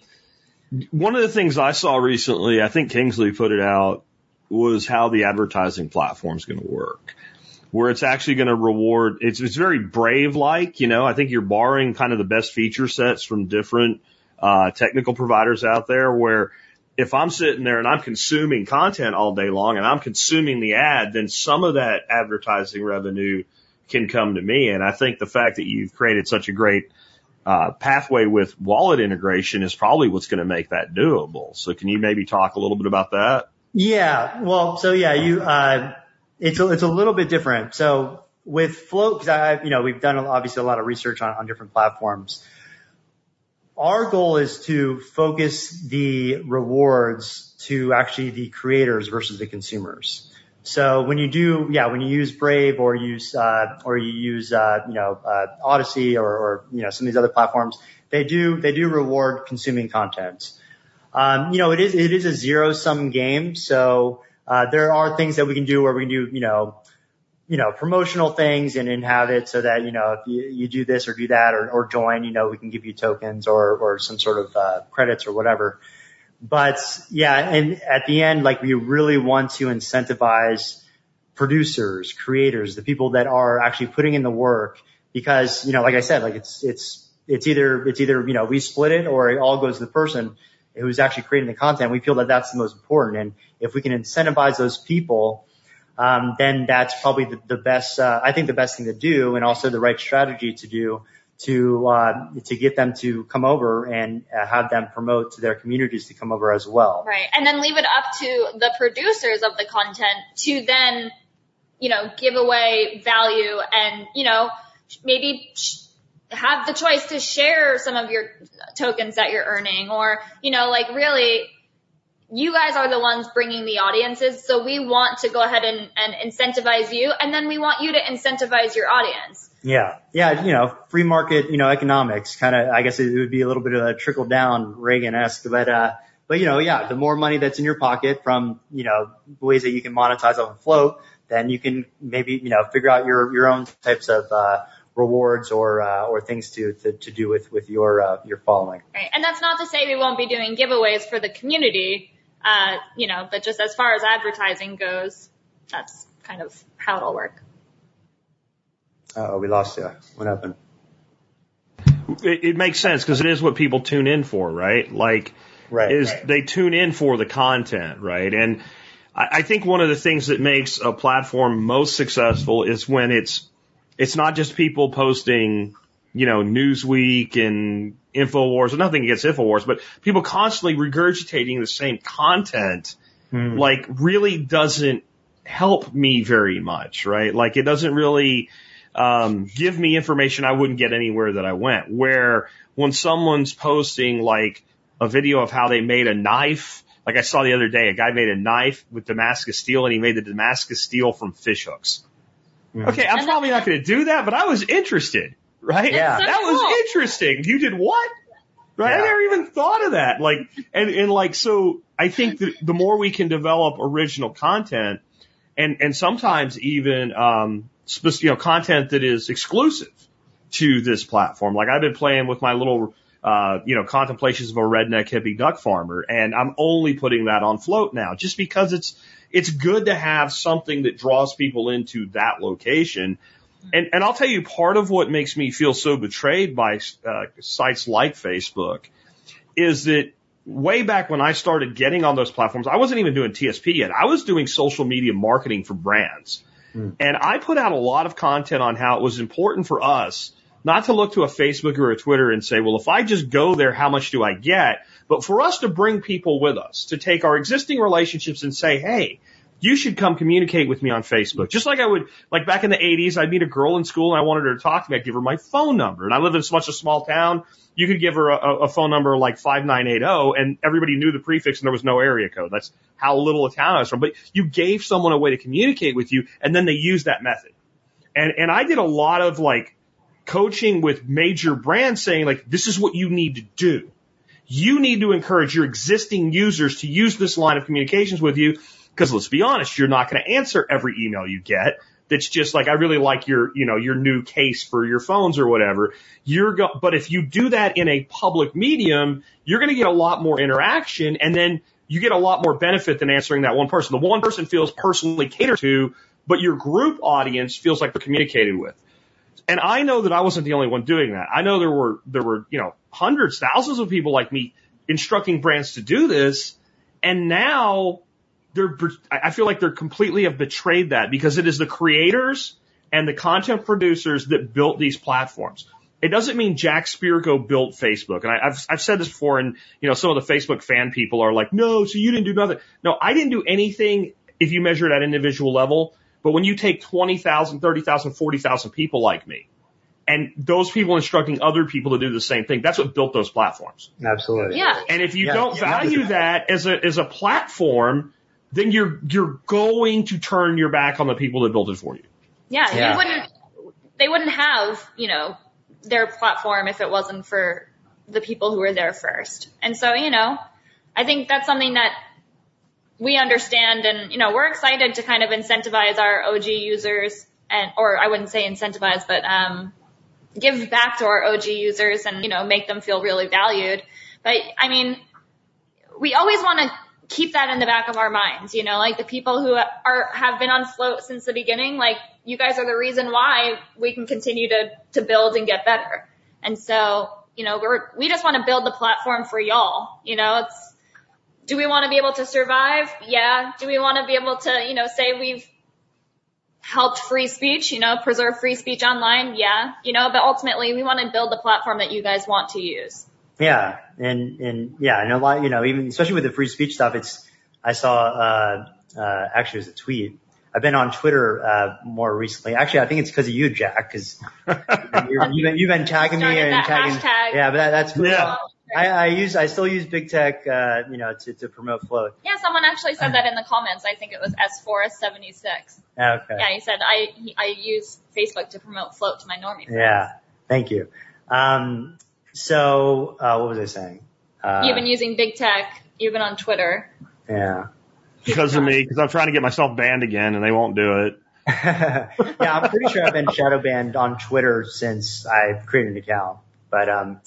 Speaker 2: one of the things I saw recently, I think Kingsley put it out, was how the advertising platform is going to work. Where it's actually going to reward, it's, it's very brave like, you know, I think you're borrowing kind of the best feature sets from different, uh, technical providers out there where if I'm sitting there and I'm consuming content all day long and I'm consuming the ad, then some of that advertising revenue can come to me. And I think the fact that you've created such a great uh, pathway with wallet integration is probably what's going to make that doable. So can you maybe talk a little bit about that?
Speaker 4: Yeah, well, so yeah, you, uh, it's a, it's a little bit different. So with Flote, cause I, you know, we've done obviously a lot of research on, on different platforms. our goal is to focus the rewards to actually the creators versus the consumers. So when you do, yeah, when you use Brave or use, uh, or you use, uh, you know, uh, Odysee or, or, you know, some of these other platforms, they do, they do reward consuming content. Um, you know, it is, it is a zero sum game. So, uh, there are things that we can do where we can do, you know, you know, promotional things and, and have it so that, you know, if you, you do this or do that or, or join, you know, we can give you tokens or, or some sort of, uh, credits or whatever. But yeah, and at the end, like we really want to incentivize producers, creators, the people that are actually putting in the work because, you know, like I said, like it's, it's, it's either, it's either, you know, we split it or it all goes to the person who's actually creating the content. We feel that that's the most important. And if we can incentivize those people, um, then that's probably the, the best, uh, I think the best thing to do and also the right strategy to do to, uh, to get them to come over and uh, have them promote to their communities to come over as well.
Speaker 3: Right. And then leave it up to the producers of the content to then, you know, give away value and, you know, maybe have the choice to share some of your tokens that you're earning or, you know, like really you guys are the ones bringing the audiences. So we want to go ahead and, and incentivize you. And then we want you to incentivize your audience.
Speaker 4: Yeah. Yeah. You know, free market, you know, economics kind of, I guess it would be a little bit of a trickle down Reagan-esque, but, uh, but you know, yeah, the more money that's in your pocket from, you know, ways that you can monetize a Flote, then you can maybe, you know, figure out your, your own types of, uh, rewards or uh, or things to, to to do with with your uh, your following.
Speaker 3: Right, and that's not to say we won't be doing giveaways for the community. Uh, you know, but just as far as advertising goes, that's kind of how it'll work.
Speaker 4: Oh, we lost you. What happened?
Speaker 2: It, it makes sense because it is what people tune in for, right? Like,
Speaker 4: Right.
Speaker 2: is
Speaker 4: right.
Speaker 2: they tune in for the content, right? And I, I think one of the things that makes a platform most successful is when it's it's not just people posting, you know, Newsweek and Infowars, or nothing against Infowars, but people constantly regurgitating the same content,
Speaker 4: Hmm.
Speaker 2: like really doesn't help me very much, right? Like it doesn't really um, give me information I wouldn't get anywhere that I went. Where when someone's posting like a video of how they made a knife, like I saw the other day, a guy made a knife with Damascus steel and he made the Damascus steel from fish hooks.
Speaker 4: Mhm.
Speaker 2: Okay, I'm probably not going to do that, but I was interested, right?
Speaker 4: Yeah.
Speaker 2: That was
Speaker 3: Cool.
Speaker 2: interesting. You did what? Right? I never even thought of that. Like, and, and like, so I think that the more we can develop original content and, and sometimes even, um, spec- you know, content that is exclusive to this platform. Like I've been playing with my little, uh, you know, contemplations of a redneck hippie duck farmer and I'm only putting that on Flote now just because it's, it's good to have something that draws people into that location. And, and I'll tell you part of what makes me feel so betrayed by uh, sites like Facebook is that way back when I started getting on those platforms, I wasn't even doing TSP yet. I was doing social media marketing for brands. And I put out a lot of content on how it was important for us not to look to a Facebook or a Twitter and say, well, if I just go there, how much do I get? But for us to bring people with us, to take our existing relationships and say, hey, you should come communicate with me on Facebook. Just like I would, like back in the 80s, I'd meet a girl in school and I wanted her to talk to me. I'd give her my phone number. And I lived in such a small town, you could give her a, a phone number like 5980 and everybody knew the prefix and there was no area code. That's how little a town I was from. But you gave someone a way to communicate with you and then they used that method. And, and I did a lot of like coaching with major brands saying like, this is what you need to do. You need to encourage your existing users to use this line of communications with you. Cause let's be honest, you're not going to answer every email you get. That's just like, I really like your, you know, your new case for your phones or whatever. You're go, but if you do that in a public medium, you're going to get a lot more interaction and then you get a lot more benefit than answering that one person. The one person feels personally catered to, but your group audience feels like they're communicated with. And I know that I wasn't the only one doing that. I know there were, there were, you know, hundreds, thousands of people like me instructing brands to do this. And now they're, I feel like they're completely have betrayed that because it is the creators and the content producers that built these platforms. It doesn't mean Jack Spirko built Facebook. And I, I've, I've said this before and, you know, some of the Facebook fan people are like, no, so you didn't do nothing. No, I didn't do anything if you measure it at individual level. But when you take 20,000, 30,000, 40,000 people like me and those people instructing other people to do the same thing. That's what built those platforms.
Speaker 4: Absolutely.
Speaker 3: Yeah.
Speaker 2: And if you
Speaker 4: Yeah,
Speaker 2: don't
Speaker 4: yeah.
Speaker 2: value that as a as a platform, then you're you're going to turn your back on the people that built it for you.
Speaker 3: Yeah,
Speaker 4: Yeah.
Speaker 3: you wouldn't, they wouldn't have, you know, their platform if it wasn't for the people who were there first. And so, you know, I think that's something that we understand and, you know, we're excited to kind of incentivize our OG users and, or I wouldn't say incentivize, but, um, give back to our OG users and, you know, make them feel really valued. But I mean, we always want to keep that in the back of our minds, you know, like the people who are, have been on Flote since the beginning, like you guys are the reason why we can continue to, to build and get better. And so, you know, we're, we just want to build the platform for y'all, you know, it's, do we want to be able to survive? Yeah. Do we want to be able to, you know, say we've helped free speech, you know, preserve free speech online? Yeah. You know, but ultimately we want to build the platform that you guys want to use.
Speaker 4: Yeah, and and yeah, and a lot, you know, even especially with the free speech stuff, it's I saw uh, uh, actually it was a tweet. I've been on Twitter uh, more recently. Actually, I think it's because of you, Jack, because [LAUGHS] you've been you've been tagging me and tagging.
Speaker 3: hashtag.
Speaker 4: Yeah, but that, that's cool.
Speaker 2: Yeah.
Speaker 4: I, I use I still use big tech, uh, you know, to to promote Flote.
Speaker 3: Yeah, someone actually said that in the comments. I think it was S476.
Speaker 4: Okay.
Speaker 3: Yeah, he said I he, I use Facebook to promote Flote to my normie. friends."
Speaker 4: Yeah. Thank you. Um, so uh, what was I saying? Uh,
Speaker 3: You've been using big tech. You've been on Twitter.
Speaker 4: yeah.
Speaker 2: Because of me, because I'm trying to get myself banned again and they won't do it. [LAUGHS]
Speaker 4: yeah, I'm pretty sure I've been shadow banned on Twitter since I created an account. But um,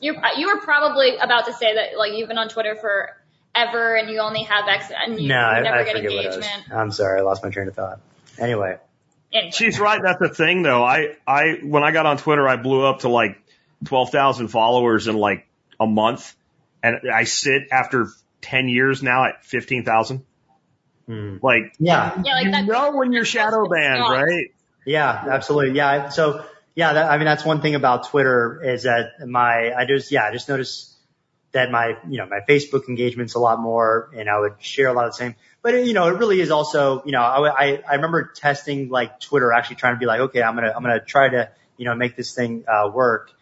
Speaker 3: You you were probably about to say that like you've been on Twitter forever and you only have X and you,
Speaker 4: no,
Speaker 3: you
Speaker 4: I,
Speaker 3: never
Speaker 4: I
Speaker 3: get
Speaker 4: forget what it was.
Speaker 3: engagement.
Speaker 4: I'm sorry, I lost my train of thought. Anyway,
Speaker 3: Anyway.
Speaker 2: She's right. That's the thing though. I, I, when I got on Twitter, I blew up to like 12,000 followers in like a month. And I sit after 10 years now at 15,000.
Speaker 4: hmm.
Speaker 2: Like,
Speaker 4: yeah,
Speaker 3: Yeah, like
Speaker 2: you
Speaker 3: that.
Speaker 2: know when you're shadow banned, right?
Speaker 4: yeah, absolutely, yeah. So yeah, that, I mean that's one thing about Twitter is that my I just yeah I just noticed that my you know my Facebook engagement's a lot more, and I would share a lot of the same. But it, you know, it really is also you know I, I I remember testing like Twitter, actually trying to be like, okay, I'm gonna I'm gonna try to you know make this thing uh, work,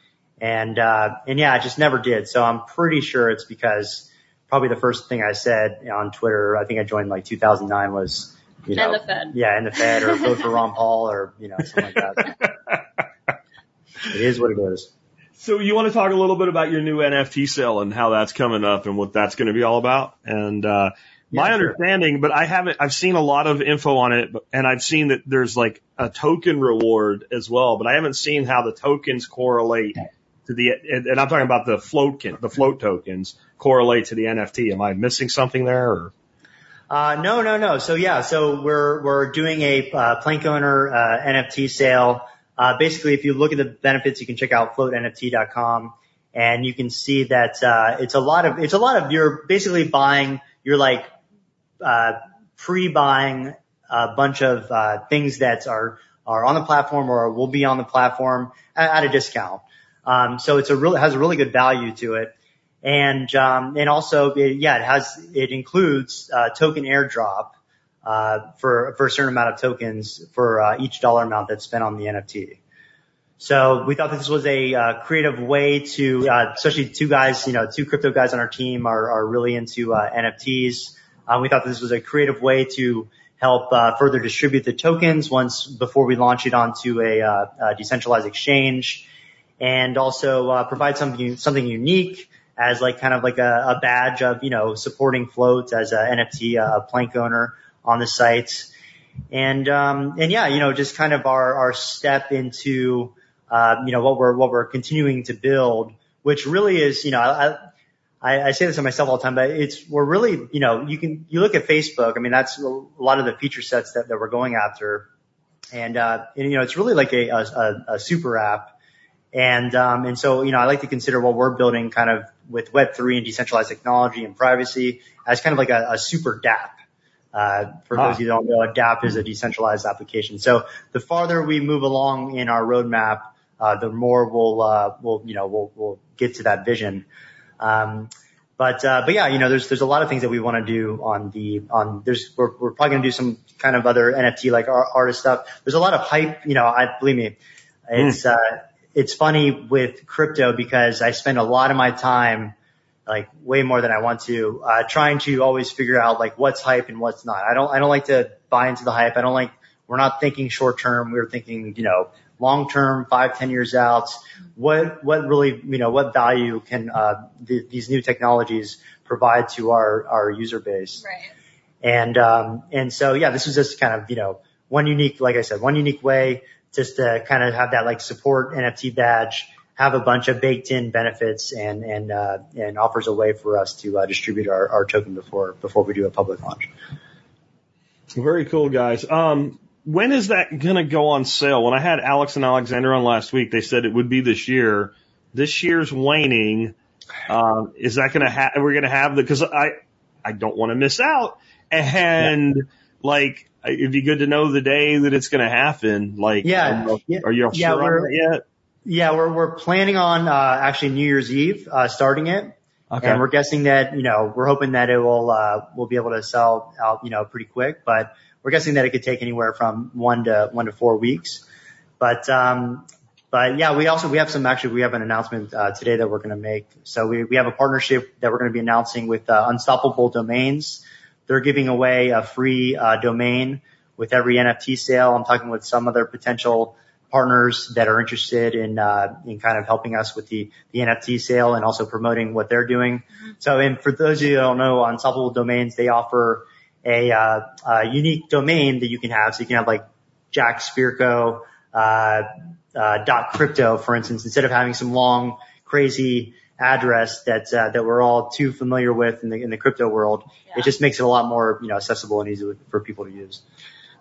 Speaker 4: and uh, and yeah, I just never did. So I'm pretty sure it's because probably the first thing I said on Twitter, I think I joined like 2009 was you know
Speaker 3: And the Fed.
Speaker 4: yeah, in the Fed or vote for Ron Paul or you know something like that. [LAUGHS] It is what it is.
Speaker 2: So you want to talk a little bit about your new NFT sale and how that's coming up and what that's going to be all about? And, uh, my
Speaker 4: sure.
Speaker 2: understanding, but I haven't, I've seen a lot of info on it and I've seen that there's like a token reward as well, but I haven't seen how the tokens correlate to the, and, and I'm talking about the Flote, the Flote tokens correlate to the NFT. Am I missing something there or?
Speaker 4: Uh, no, no, no. So yeah, so we're we're doing a uh, Plank owner uh, NFT sale. Uh, basically, if you look at the benefits, you can check out flotenft.com, and you can see that uh, it's a lot of it's a lot of you're basically buying you're like uh, pre-buying a bunch of uh, things that are are on the platform or will be on the platform at, at a discount. Um, so it's a really has a really good value to it and um, and also it, yeah, it has it includes uh, token airdrop for for a certain amount of tokens for uh, each dollar amount that's spent on the NFT. So we thought this was a uh, creative way to, uh, especially two guys, you know, two crypto guys on our team are really into uh, NFTs. Uh, we thought this was a creative way to help uh, further distribute the tokens once before we launch it onto a, uh, decentralized exchange, and also uh, provide something something unique as like kind of like a, badge of you know supporting Flote as a NFT uh, plank owner on the sites. and um, and yeah, you know just kind of our our step into uh, you know what we're what we're continuing to build, which really is you know I, I, I say this to myself all the time, but it's we're really you know you can you look at Facebook, I mean that's a lot of the feature sets that, that we're going after, and uh, and, you know it's really like a a, a super app. And um, and so you know I like to consider what we're building kind of with Web three and decentralized technology and privacy as kind of like a, a super DApp. Uh, for those of you who don't know, a DApp is a decentralized application. So the farther we move along in our roadmap, uh, the more we'll uh, we'll you know we'll we'll get to that vision. Um, but uh, but yeah, you know, there's there's a lot of things that we want to do on the on there's we're we're probably gonna do some kind of other NFT like artist stuff. There's a lot of hype. You know, I believe me, It's, uh, it's funny with crypto because I spend a lot of my time, like way more than I want to, uh, trying to always figure out like what's hype and what's not. I don't, I don't like to buy into the hype. I don't like, we're not thinking short term. We're thinking, you know, long term, five, ten years out. What, what really, you know, what value can, uh, th- these new technologies provide to our, our user base?
Speaker 3: Right.
Speaker 4: And, um, and so, yeah, this was just kind of, you know, one unique, like I said, one unique way just to kind of have that like support NFT badge, have a bunch of baked in benefits and, and, uh, and offers a way for us to, uh, distribute our, our token before, before we do a public launch.
Speaker 2: Very cool, guys. Um, when is that going to go on sale? When I had Alex and Alexander on last week, they said it would be this year. This year's waning. Um, is that going to have, we're going to have the, cause I, I don't want to miss out. And yeah. like, it'd be good to know the day that it's going to happen. Like,
Speaker 4: yeah,
Speaker 2: are you, are you
Speaker 4: yeah,
Speaker 2: sure on that yet?
Speaker 4: Yeah, we're, we're planning on, uh, actually New Year's Eve, uh, starting it.
Speaker 2: Okay.
Speaker 4: And we're guessing that, you know, we're hoping that it will, uh, we'll be able to sell out, you know, pretty quick, but we're guessing that it could take anywhere from one to one to four weeks. But, um, but yeah, we also, we have some, actually, we have an announcement, uh, today that we're going to make. So we, we have a partnership that we're going to be announcing with, uh, Unstoppable Domains. They're giving away a free, uh, domain with every NFT sale. I'm talking with some other potential partners that are interested in, uh, in kind of helping us with the, the NFT sale and also promoting what they're doing. Mm-hmm. So, and for those of you who don't know, on Unstoppable Domains, they offer a, uh, a unique domain that you can have. So you can have like Jack Spirko, uh, uh, dot crypto, for instance, instead of having some long, crazy address that, uh, that we're all too familiar with in the, in the crypto world. Yeah. It just makes it a lot more, you know, accessible and easy for people to use.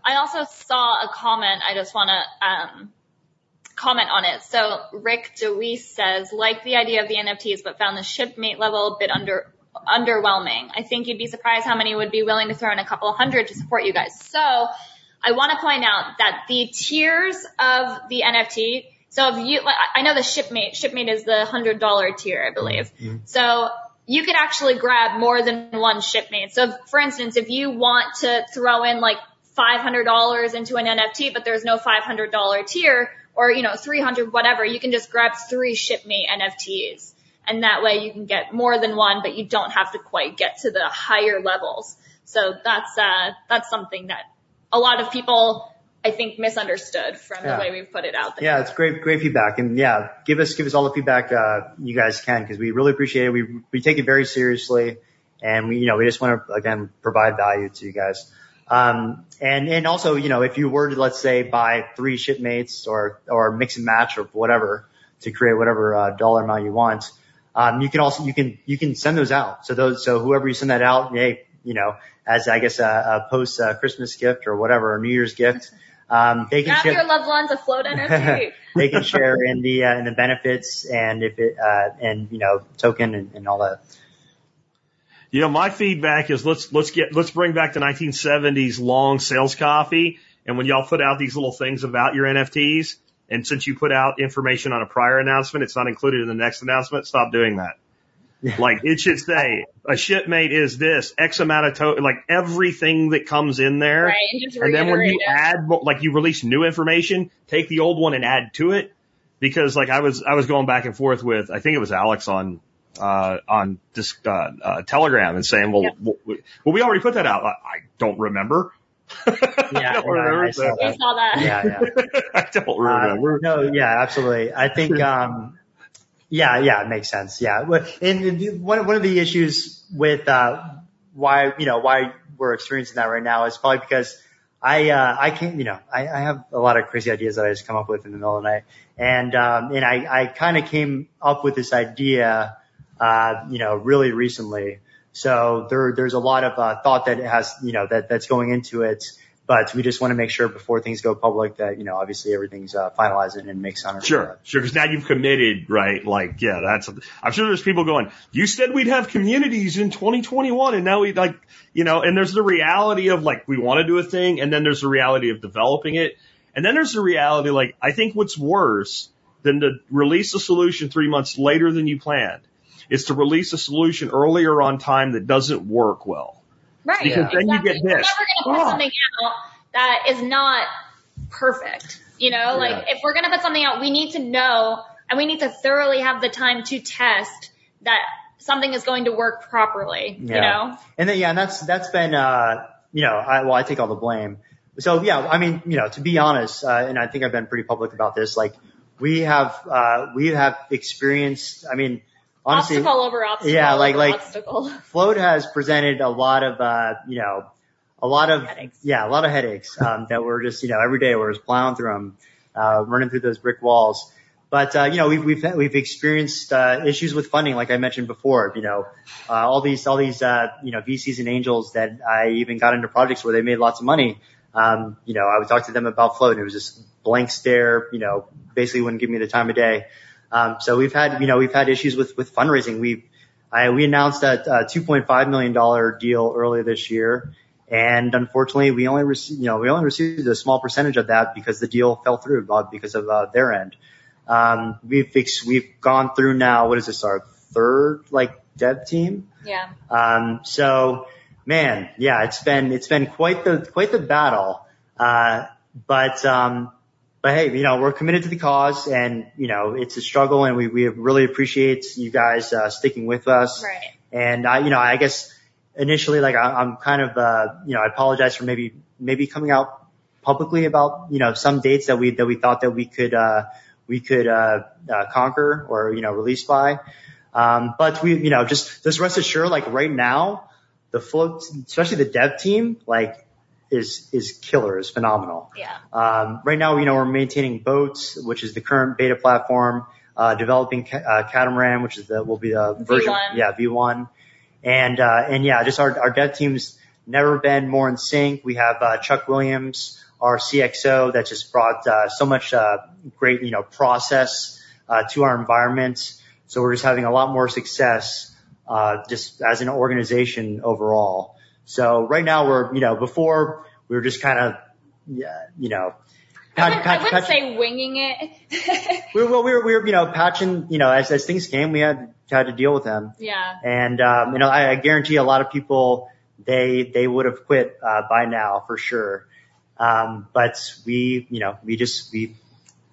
Speaker 3: I also saw a comment. I just want to, um, comment on it. So Rick DeWeese says, like the idea of the NFTs, but found the shipmate level a bit under, underwhelming. I think you'd be surprised how many would be willing to throw in a couple hundred to support you guys. So I want to point out that the tiers of the NFT, so if you, I know the shipmate, shipmate is the hundred dollar tier, I believe. Mm-hmm. So you could actually grab more than one shipmate. So if, for instance, if you want to throw in like $500 into an NFT, but there's no $500 tier or, you know, 300, whatever, you can just grab three shipmate NFTs. And that way you can get more than one, but you don't have to quite get to the higher levels. So that's, uh, that's something that a lot of people, I think, misunderstood from yeah. the way we've put it out there.
Speaker 4: Yeah, it's great, great feedback. And yeah, give us, give us all the feedback, uh, you guys can, because we really appreciate it. We, we take it very seriously. And we, you know, we just want to, again, provide value to you guys. Um, and, and also, you know, if you were to, let's say, buy three shipmates or, or mix and match or whatever to create whatever, uh, dollar amount you want, um, you can also, you can, you can send those out. So those, so whoever you send that out, hey, you know, as I guess a, a post uh, Christmas gift or whatever, a New Year's gift, um, they can
Speaker 3: Grab
Speaker 4: share,
Speaker 3: your loved ones a Flote NFT. [LAUGHS]
Speaker 4: they can share in the, uh, in the benefits and if it, uh, and, you know, token and all that.
Speaker 2: You know, my feedback is let's, let's get, let's bring back the 1970s long sales coffee. And when y'all put out these little things about your NFTs, and since you put out information on a prior announcement, it's not included in the next announcement, stop doing that. like it should say a shipmate is this X amount of to like everything that comes in there.
Speaker 3: Right, and,
Speaker 2: and then when you it. add, like you release new information, take the old one and add to it. Because like I was, I was going back and forth with, I think it was Alex on uh, on this uh, uh, Telegram and saying, "Well, well, well, we already put that out." I, I don't remember.
Speaker 4: yeah, [LAUGHS] I don't remember. I
Speaker 3: saw, that. saw that.
Speaker 4: Yeah, yeah. [LAUGHS]
Speaker 2: I don't remember.
Speaker 4: Uh, no, yeah, absolutely. I think, [LAUGHS] um, yeah, yeah, it makes sense. Yeah, and one one of the issues with uh, why you know why we're experiencing that right now is probably because I uh, I can't you know I, I have a lot of crazy ideas that I just come up with in the middle of the night, and um, and I I kind of came up with this idea uh, you know, really recently. So there, there's a lot of uh, thought that has, you know, that that's going into it. But we just want to make sure before things go public that, you know, obviously everything's uh, finalized and makes sense.
Speaker 2: Sure, sure. Because now you've committed, right? Like, yeah, that's. I'm sure there's people going. You said we'd have communities in 2021, and now we like, you know. And there's the reality of like we want to do a thing, and then there's the reality of developing it, and then there's the reality like I think what's worse than to release a solution three months later than you planned is to release a solution earlier on time that doesn't work well.
Speaker 3: Right.
Speaker 2: Because
Speaker 3: yeah.
Speaker 2: then
Speaker 3: exactly.
Speaker 2: you get this.
Speaker 3: You're never going to put oh. something out that is not perfect. You know, like if we're going to put something out, we need to know and we need to thoroughly have the time to test that something is going to work properly, you know?
Speaker 4: And then yeah, and that's that's been uh you know I well I take all the blame. So yeah, I mean you know to be honest, uh, and I think I've been pretty public about this. Like we have uh we have experienced. I mean honestly,
Speaker 3: obstacle over obstacle.
Speaker 4: yeah, like- like-
Speaker 3: obstacle. [LAUGHS]
Speaker 4: Flote has presented a lot of uh you know a lot of
Speaker 3: Headaches.
Speaker 4: yeah a lot of headaches um, that we're just you know every day we're just plowing through them, uh, running through those brick walls. But uh, you know we've we've we've experienced uh, issues with funding, like I mentioned before. You know, uh, all these all these uh, you know VCs and angels that I even got into projects where they made lots of money. Um, you know, I would talk to them about Flote, and it was just blank stare. You know, basically wouldn't give me the time of day. Um, so we've had you know we've had issues with with fundraising. We I, we announced a, a 2.5 million dollar deal earlier this year, and unfortunately we only received you know we only received a small percentage of that because the deal fell through uh, because of uh, their end. Um, we've we've gone through now. What is this? Our third like dev team.
Speaker 3: yeah.
Speaker 4: Um, so man, yeah, it's been it's been quite the quite the battle. Uh, but um, but hey, you know, we're committed to the cause, and you know, it's a struggle, and we we really appreciate you guys uh, sticking with us.
Speaker 3: Right.
Speaker 4: And I, you know, I guess initially, like, I, I'm kind of, uh, you know, I apologize for maybe maybe coming out publicly about you know some dates that we that we thought that we could uh, we could uh, uh, conquer or you know release by. Um, but we, you know, just just rest assured, like right now, the Flote, especially the dev team, like is is killer, is phenomenal.
Speaker 3: Yeah.
Speaker 4: Um, right now, you know, we're maintaining boats, which is the current beta platform, uh, developing ca- uh, Catamaran, which is the will be the version,
Speaker 3: V1.
Speaker 4: yeah, V1, and uh, and yeah, just our our dev team's never been more in sync. We have uh, Chuck Williams, our CXO, that just brought uh, so much uh, great, you know, process uh, to our environment. So we're just having a lot more success uh, just as an organization overall. So right now we're, you know, before we were just kind of, yeah, you know,
Speaker 3: I wouldn't, I wouldn't say winging it. [LAUGHS]
Speaker 4: we were, well, we were, we were, you know, patching, you know, as, as things came, we had, had to deal with them.
Speaker 3: yeah.
Speaker 4: And, um, you know, I, I guarantee a lot of people, they, they would have quit, uh, by now for sure. Um, but we, you know, we just, we,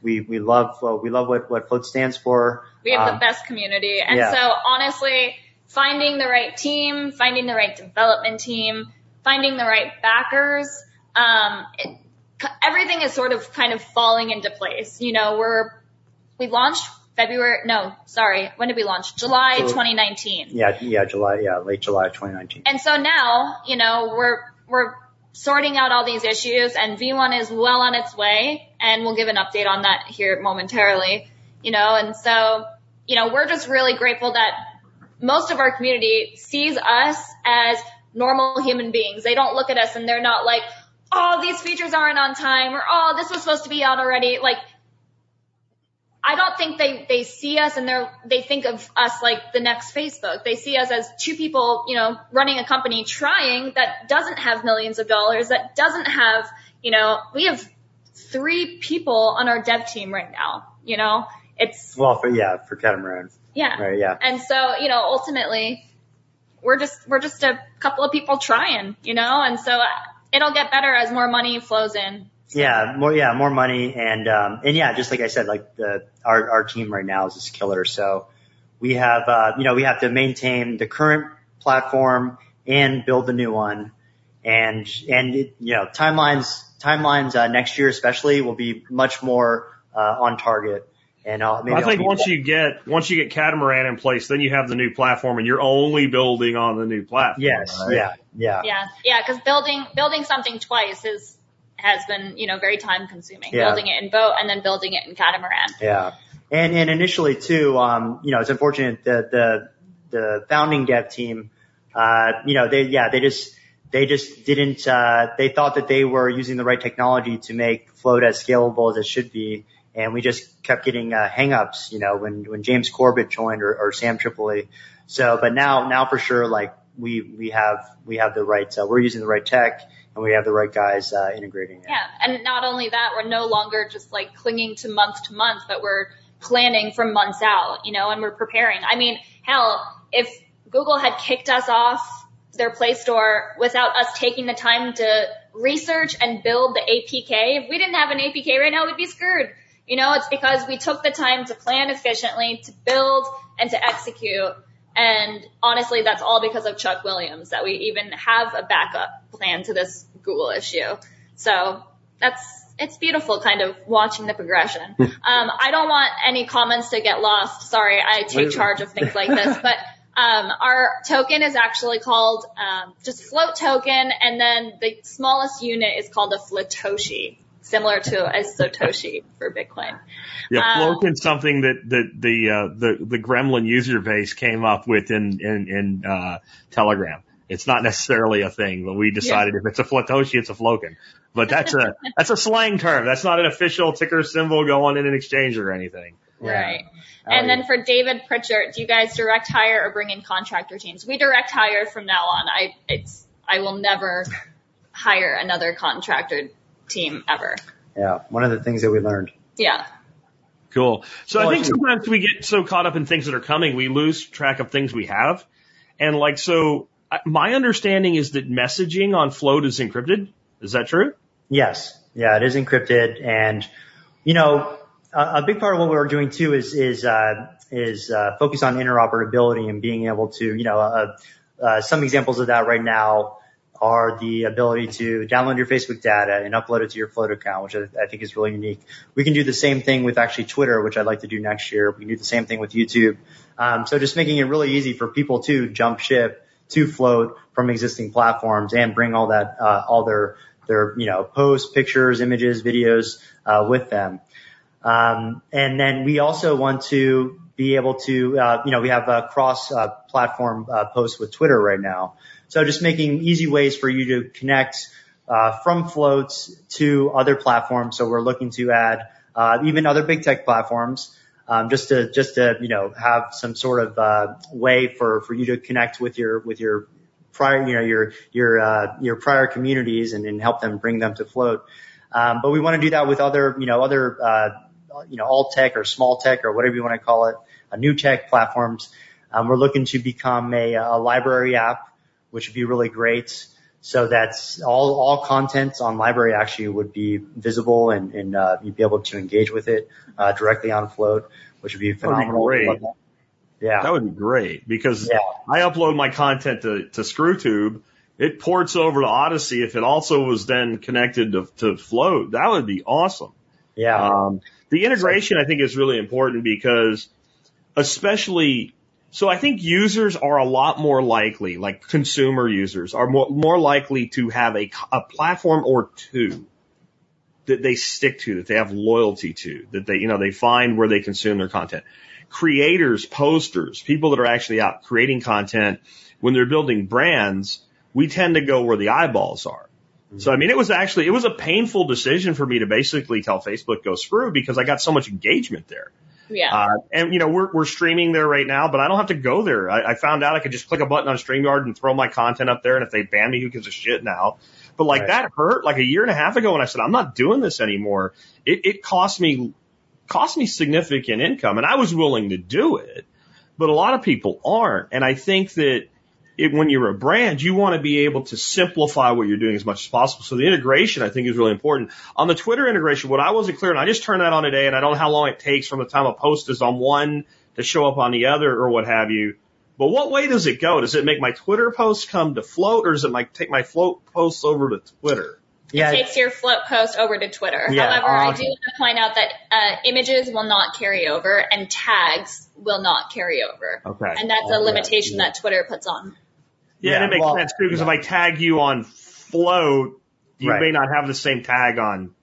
Speaker 4: we, we love, well, we love what, what Flote stands for.
Speaker 3: We have
Speaker 4: Um,
Speaker 3: the best community. And
Speaker 4: yeah.
Speaker 3: so honestly, finding the right team, finding the right development team, finding the right backers, um, it, everything is sort of kind of falling into place. You know, we're, we launched February, no, sorry, when did we launch? July 2019.
Speaker 4: Yeah, yeah, July, yeah, late July 2019.
Speaker 3: And so now, you know, we're, we're sorting out all these issues and V1 is well on its way and we'll give an update on that here momentarily, you know, and so, you know, we're just really grateful that most of our community sees us as normal human beings. They don't look at us and they're not like, oh, these features aren't on time or oh, this was supposed to be out already. Like, I don't think they, they see us and they're, they think of us like the next Facebook. They see us as two people, you know, running a company trying that doesn't have millions of dollars, that doesn't have, you know, we have three people on our dev team right now, you know, it's,
Speaker 4: Well, for, yeah, for Catamaran.
Speaker 3: Yeah.
Speaker 4: Right, yeah.
Speaker 3: And so, you know, ultimately, we're just, we're just a couple of people trying, you know, and so uh, it'll get better as more money flows in.
Speaker 4: Yeah, more yeah, more money and um and yeah, just like I said, like the our our team right now is just killer. So we have uh you know, we have to maintain the current platform and build the new one. And and it, you know, timelines timelines uh, next year especially will be much more uh on target. And I'll, maybe
Speaker 2: I
Speaker 4: I'll
Speaker 2: think
Speaker 4: be-
Speaker 2: once you get once you get Catamaran in place, then you have the new platform, and you're only building on the new platform.
Speaker 4: Yes,
Speaker 2: right?
Speaker 4: yeah, yeah.
Speaker 3: Yeah. Yeah. Cause building, building something twice is, has been, you know, very time consuming.
Speaker 4: Yeah.
Speaker 3: Building it in boat and then building it in catamaran.
Speaker 4: Yeah. And, and initially too, um, you know, it's unfortunate that the, the founding dev team, uh, you know, they, yeah, they just, they just didn't, uh, they thought that they were using the right technology to make Flote as scalable as it should be. And we just kept getting, uh, hangups, you know, when, when James Corbett joined or, or Sam Tripoli. So, but now, now for sure, like we, we have, we have the right, uh, we're using the right tech and we have the right guys, uh, integrating it.
Speaker 3: Yeah. And not only that, we're no longer just like clinging to month to month, but we're planning from months out, you know, and we're preparing. I mean, hell, if Google had kicked us off their Play Store without us taking the time to research and build the APK. If we didn't have an APK right now, we'd be screwed. You know, it's because we took the time to plan efficiently, to build and to execute. And honestly, that's all because of Chuck Williams that we even have a backup plan to this Google issue. So that's, it's beautiful kind of watching the progression. um, I don't want any comments to get lost. Sorry, I take charge of things like this, but um, our token is actually called um, just Flote token, and then the smallest unit is called a flotoshi, similar to a satoshi for Bitcoin.
Speaker 2: Yeah,
Speaker 3: Um,
Speaker 2: float is something that, that the, uh, the, the Gremlin user base came up with in, in, in, uh, Telegram. It's not necessarily a thing, but we decided if it's a Flatoshi, it's a Floken. But that's a, [LAUGHS] that's a slang term. That's not an official ticker symbol going in an exchange or anything.
Speaker 3: Right.
Speaker 4: Oh,
Speaker 3: And then for David Pritchard, do you guys direct hire or bring in contractor teams? We direct hire from now on. I it's I will never hire another contractor team ever.
Speaker 4: Yeah, one of the things that we learned.
Speaker 3: Yeah.
Speaker 2: Cool. So I
Speaker 4: Well,
Speaker 2: think
Speaker 4: I think-
Speaker 2: sometimes we get so caught up in things that are coming, we lose track of things we have. And like, so my understanding is that messaging on Flote is encrypted. Is that true?
Speaker 4: Yes. Yeah, it is encrypted. And, you know, a, a big part of what we're doing too is, is, uh, is, uh, focus on interoperability and being able to, you know, uh, uh, some examples of that right now are the ability to download your Facebook data and upload it to your Flote account, which I, think is really unique. We can do the same thing with actually Twitter, which I'd like to do next year. We can do the same thing with YouTube. Um, so just making it really easy for people to jump ship to Flote from existing platforms and bring all that, uh, all their, their, you know, posts, pictures, images, videos, uh, with them. Um, and then we also want to be able to, uh, you know, we have a cross uh, platform uh, posts with Twitter right now. So just making easy ways for you to connect uh, from Flotes to other platforms. So we're looking to add uh, even other big tech platforms. Um, just to just to you know have some sort of uh, way for for you to connect with your with your prior you know your your uh, your prior communities and, and help them bring them to Flote. Um, but we want to do that with other you know other uh, you know alt tech or small tech or whatever you want to call it, uh, new tech platforms. Um, we're looking to become a, a LBRY app, which would be really great. So that's all, all content on LBRY actually would be visible and, and uh, you'd be able to engage with it uh, directly on Flote, which would be
Speaker 2: would be
Speaker 4: phenomenal.
Speaker 2: great.
Speaker 4: Yeah.
Speaker 2: That would be great because
Speaker 4: Yeah.
Speaker 2: I upload my content to, to ScrewTube. It ports over to Odysee. If it also was then connected to, to Flote, that would be awesome.
Speaker 4: Yeah.
Speaker 2: Um, the integration I think is really important because especially, so I think users are a lot more likely, like consumer users are more, more likely to have a, a platform or two that they stick to, that they have loyalty to, that they, you know, they find where they consume their content. Creators, posters, people that are actually out creating content, when they're building brands, we tend to go where the eyeballs are. So I mean, it was actually, it was a painful decision for me to basically tell Facebook go screw because I got so much engagement there.
Speaker 3: Yeah.
Speaker 2: Uh, and you know, we're, we're streaming there right now, but I don't have to go there. I, I found out I could just click a button on StreamYard and throw my content up there. And if they ban me, who gives a shit now? But like
Speaker 4: Right.
Speaker 2: that hurt like a year and a half ago when I said, I'm not doing this anymore. It, it cost me, cost me significant income and I was willing to do it, but a lot of people aren't. And I think that it, when you're a brand, you want to be able to simplify what you're doing as much as possible. So the integration, I think, is really important. On the Twitter integration, what I wasn't clear, and I just turned that on today, and I don't know how long it takes from the time a post is on one to show up on the other or what have you. But what way does it go? Does it make my Twitter posts come to Flote, or does it like take my Flote posts over to Twitter?
Speaker 4: yeah.
Speaker 3: It takes your Flote post over to Twitter.
Speaker 4: Yeah,
Speaker 3: However, I do want to point out that uh, images will not carry over and tags will not carry over.
Speaker 2: Okay.
Speaker 3: And that's
Speaker 4: Oh,
Speaker 3: a
Speaker 4: yeah,
Speaker 3: limitation
Speaker 4: yeah.
Speaker 3: that Twitter puts on.
Speaker 2: Yeah, and
Speaker 4: Yeah,
Speaker 2: it makes
Speaker 4: well,
Speaker 2: sense too, because if I tag you on Flote, you
Speaker 4: Right.
Speaker 2: may not have the same tag on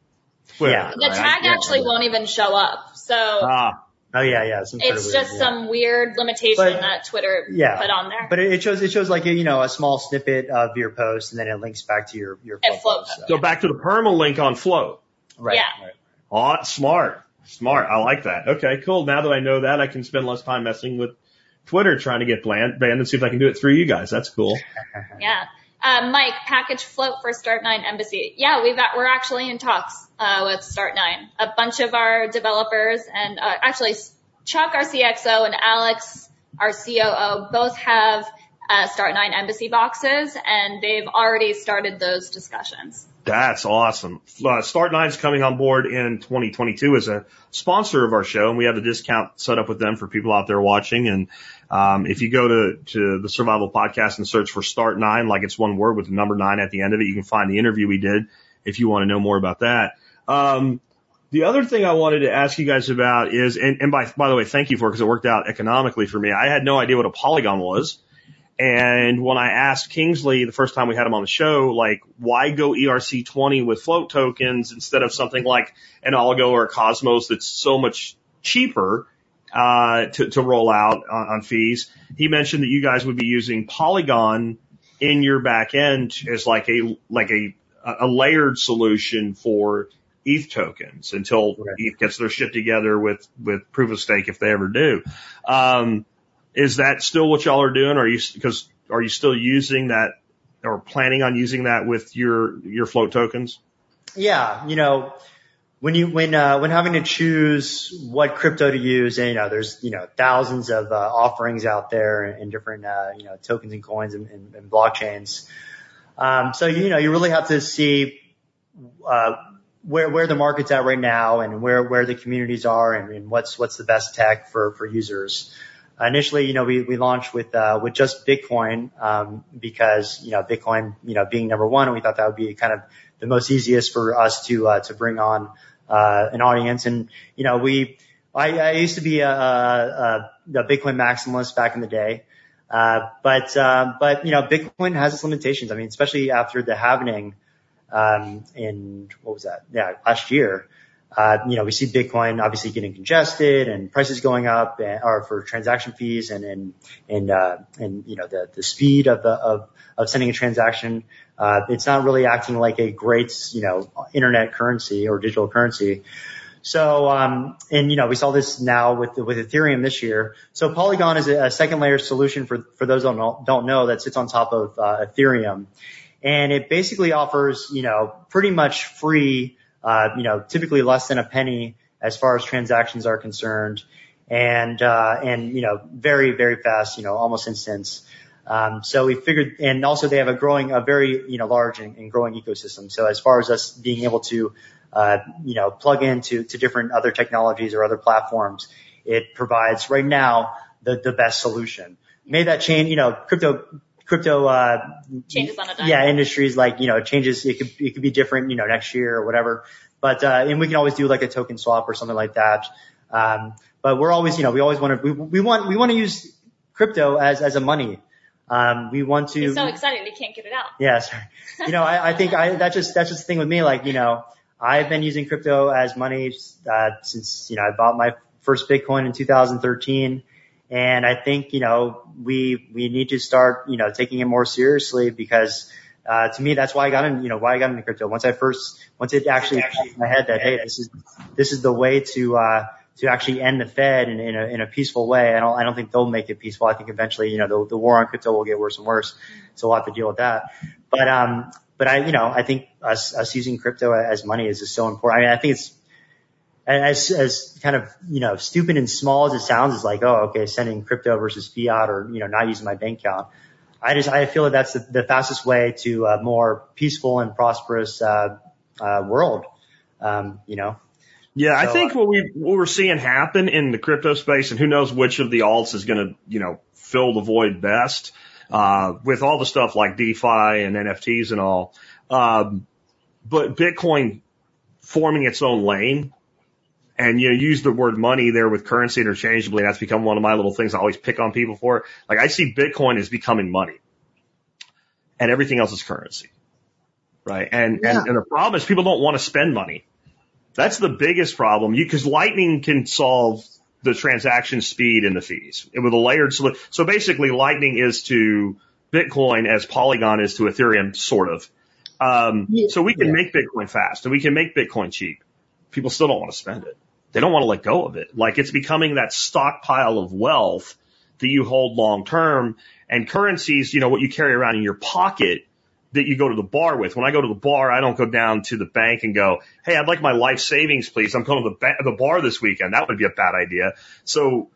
Speaker 2: Twitter.
Speaker 4: Yeah.
Speaker 3: The
Speaker 2: right?
Speaker 3: tag
Speaker 2: Yeah.
Speaker 3: actually won't even show up. So
Speaker 2: Ah,
Speaker 4: Oh yeah, yeah. Some
Speaker 3: it's
Speaker 4: of
Speaker 3: just
Speaker 4: yeah.
Speaker 3: some weird limitation
Speaker 4: But-
Speaker 3: that Twitter
Speaker 4: Yeah.
Speaker 3: put on there.
Speaker 4: But it it shows it shows like a, you know a small snippet of your post, and then it links back to your your
Speaker 3: It Flote
Speaker 4: post.
Speaker 2: so back to the permalink on Flote.
Speaker 4: Right.
Speaker 3: Yeah.
Speaker 4: right.
Speaker 2: Oh, smart. Smart. I like that. Okay, cool. Now that I know that, I can spend less time messing with Twitter trying to get bland, banned and see if I can do it through you guys. That's cool. [LAUGHS]
Speaker 3: Yeah. Uh, Mike, package Flote for Start9 Embassy. Yeah, we've got, we're actually in talks, uh, with Start9. A bunch of our developers and, uh, actually Chuck, our CXO and Alex, our COO, both have, uh, Start Nine Embassy boxes, and they've already started those discussions.
Speaker 2: That's awesome. Uh, Start Nine's coming on board in 2022 as a sponsor of our show, and we have a discount set up with them for people out there watching. And um, if you go to to the Survival Podcast and search for Start Nine, like it's one word with the number nine at the end of it, you can find the interview we did if you want to know more about that. Um, the other thing I wanted to ask you guys about is, and, and by by the way, thank you for it because it worked out economically for me. I had no idea what a polygon was. And when I asked Kingsley the first time we had him on the show, like, why go ERC20 with Flote tokens instead of something like an Algo or a Cosmos that's so much cheaper, uh, to, to roll out on, on fees? He mentioned that you guys would be using Polygon in your back end as like a, like a, a layered solution for ETH tokens until
Speaker 4: Right.
Speaker 2: ETH gets their shit together with, with proof of stake if they ever do. Um, is that still what y'all are doing? Are you because are you still using that or planning on using that with your your Flote tokens?
Speaker 4: Yeah, you know, when you when uh, when having to choose what crypto to use, and you know, there's you know thousands of uh, offerings out there and, different uh, you know tokens and coins and, and, and blockchains. Um, so you know, you really have to see uh, where where the market's at right now and where where the communities are and, and what's what's the best tech for for users. Initially, you know, we, we launched with, uh, with just Bitcoin, um, because, you know, Bitcoin, you know, being number one, we thought that would be kind of the most easiest for us to, uh, to bring on, uh, an audience. And, you know, we, I, I used to be a, a, a Bitcoin maximalist back in the day. Uh, but, uh, but, you know, Bitcoin has its limitations. I mean, especially after the halvening, um, in, what was that? Yeah, last year. Uh, you know, we see Bitcoin obviously getting congested and prices going up and, or for transaction fees and, and, and, uh, and, you know, the, the speed of the, of, of sending a transaction. Uh, it's not really acting like a great, you know, internet currency or digital currency. So, um, and you know, we saw this now with, with Ethereum this year. So Polygon is a, second layer solution for, for those don't know, don't know that sits on top of, uh, Ethereum. And it basically offers, you know, pretty much free, uh, you know, typically less than a penny as far as transactions are concerned. And, uh, and, you know, very, very fast, you know, almost instance. Um, so we figured, and also they have a growing, a very, you know, large and, and growing ecosystem. So as far as us being able to, uh, you know, plug into, to different other technologies or other platforms, it provides right now the, the best solution. May that change, you know, crypto, crypto, uh,
Speaker 3: Changes on a dime.
Speaker 4: yeah, industries like, you know, it changes, it could, it could be different, you know, next year or whatever. But, uh, and we can always do like a token swap or something like that. Um, but we're always, you know, we always want to, we, we want, we want to use crypto as, as a money. Um, we want to.
Speaker 3: He's so excited he can't get it out.
Speaker 4: Yeah, sorry. [LAUGHS] You know, I, I think I, that's just, that's just the thing with me. Like, you know, I've been using crypto as money, uh, since, you know, I bought my first Bitcoin in 2013. And I think, you know, we, we need to start, you know, taking it more seriously because, uh, to me, that's why I got in, you know, why I got into crypto. Once I first, once it actually popped in my head that, hey, this is, this is the way to, uh, to actually end the Fed in, in a, in a peaceful way. I don't, I don't think they'll make it peaceful. I think eventually, you know, the, the war on crypto will get worse and worse. So we'll have to deal with that. But, um, but I, you know, I think us, us using crypto as money is just so important. I mean, I think it's, as, as kind of, you know, stupid and small as it sounds is like, oh, okay, sending crypto versus fiat or, you know, not using my bank account. I just, I feel that that's the, the fastest way to a more peaceful and prosperous, uh, uh, world. Um, you know,
Speaker 2: Yeah, I think what we what we're seeing happen in the crypto space, and who knows which of the alts is going to you know fill the void best uh, with all the stuff like DeFi and NFTs and all. Um, but Bitcoin forming its own lane, and you know, use the word money there with currency interchangeably. That's become one of my little things I always pick on people for. Like I see Bitcoin as becoming money, and everything else is currency, right? And
Speaker 4: Yeah.
Speaker 2: and, and the problem is people don't want to spend money. That's the biggest problem. You because Lightning can solve the transaction speed and the fees and with a layered solution. So basically, Lightning is to Bitcoin as Polygon is to Ethereum, sort of. Um,
Speaker 4: Yeah.
Speaker 2: so we can
Speaker 4: Yeah.
Speaker 2: make Bitcoin fast and we can make Bitcoin cheap. People still don't want to spend it. They don't want to let go of it. Like it's becoming that stockpile of wealth that you hold long term and currencies, you know, what you carry around in your pocket that you go to the bar with. When I go to the bar, I don't go down to the bank and go, Hey, I'd like my life savings, please. I'm going to the, ba- the bar this weekend. That would be a bad idea. So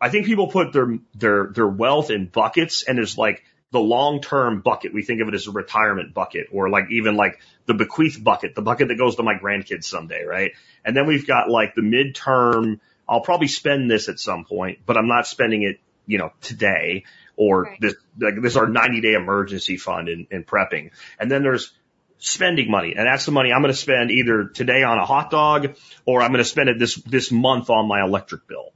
Speaker 2: I think people put their, their, their wealth in buckets and there's like the long-term bucket. We think of it as a retirement bucket or like even like the bequeath bucket, the bucket that goes to my grandkids someday, right? And then we've got like the midterm, I'll probably spend this at some point, but I'm not spending it, you know, today or
Speaker 3: Right.
Speaker 2: this, like this is our 90 day emergency fund in, in prepping. And then there's spending money. And that's the money I'm going to spend either today on a hot dog or I'm going to spend it this, this month on my electric bill.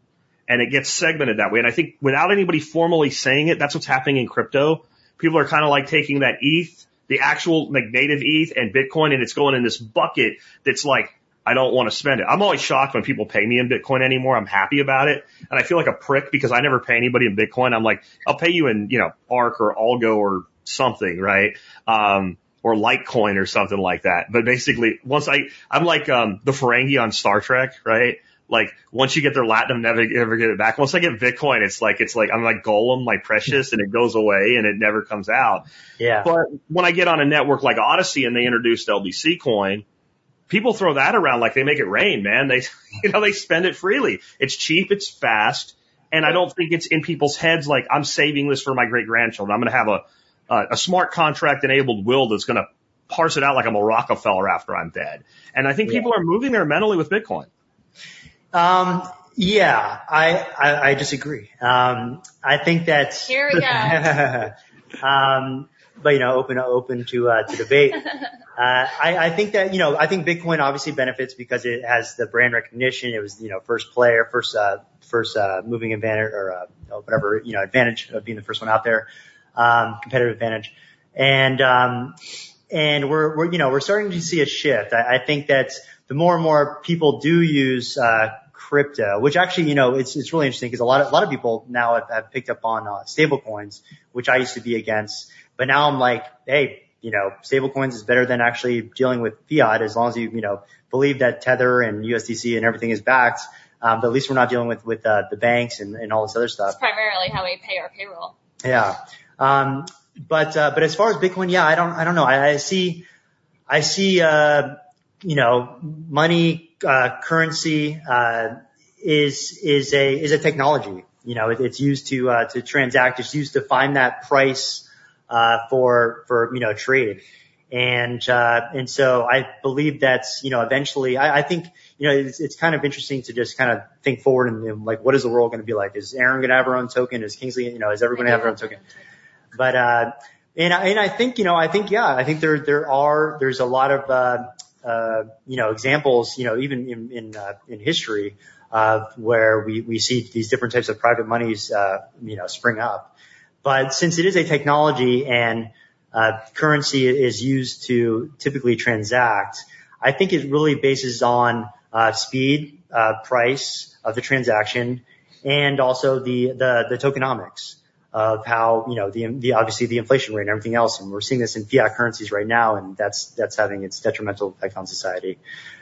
Speaker 2: And it gets segmented that way. And I think without anybody formally saying it, that's what's happening in crypto. People are kind of like taking that ETH, the actual like native ETH and Bitcoin and it's going in this bucket that's like, I don't want to spend it. I'm always shocked when people pay me in Bitcoin anymore. I'm happy about it. And I feel like a prick because I never pay anybody in Bitcoin. I'm like, I'll pay you in, you know, ARC or Algo or something, right? Um, or Litecoin or something like that. But basically, once I, I'm like, um, the Ferengi on Star Trek, right? Like, once you get their Latinum, never, never get it back. Once I get Bitcoin, it's like, it's like, I'm like Gollum, my precious, and it goes away and it never comes out.
Speaker 4: Yeah.
Speaker 2: But when I get on a network like Odysee and they introduced LBC coin, people throw that around like they make it rain, man. They, [LAUGHS] you know, they spend it freely. It's cheap. It's fast. And I don't think it's in people's heads like I'm saving this for my great grandchildren. I'm going to have a, a, a smart contract enabled will that's going to parse it out like I'm a Rockefeller after I'm dead. And I think people are moving there mentally with Bitcoin.
Speaker 4: Um, yeah, I, I, I disagree. Um, I think that,
Speaker 3: Here we go. [LAUGHS]
Speaker 4: um, but you know, open, open to, uh, to debate. [LAUGHS] Uh, I, I think that, you know, I think Bitcoin obviously benefits because it has the brand recognition. It was, you know, first player, first, uh, first, uh, moving advantage or, uh, whatever, you know, advantage of being the first one out there, um, competitive advantage. And, um, and we're, we're, you know, we're starting to see a shift. I, I think that the more and more people do use, uh, crypto, which actually, you know, it's, it's really interesting because a lot of, a lot of people now have, have picked up on, uh, stable coins, which I used to be against. But now I'm like, hey, you know, stablecoins is better than actually dealing with fiat as long as you, you know, believe that Tether and USDC and everything is backed. Um, but at least we're not dealing with, with, uh, the banks and, and all this other stuff.
Speaker 3: That's primarily how we pay our payroll.
Speaker 4: Yeah. Um, but, uh, but as far as Bitcoin, yeah, I don't, I don't know. I, I see, I see, uh, you know, money, uh, currency, uh, is, is a, is a technology. You know, it, it's used to, uh, to transact. It's used to find that price, uh, for, for, you know, trade. And, uh, and so I believe that's, you know, eventually I, I think, you know, it's, it's kind of interesting to just kind of think forward and, and like, what is the world going to be like? Is Erin going to have her own token? Is Kingsley, you know, is everyone going to have their own token? But, uh, and I, and I think, you know, I think, yeah, I think there, there are, there's a lot of, uh, uh, you know, examples, you know, even in, in, uh, in history, uh, where we, we see these different types of private monies, uh, you know, spring up. But since it is a technology and, uh, currency is used to typically transact, I think it really bases on, uh, speed, uh, price of the transaction and also the, the, the tokenomics of how, you know, the, the, obviously the inflation rate and everything else. And we're seeing this in fiat currencies right now. And that's, that's having its detrimental effect on society.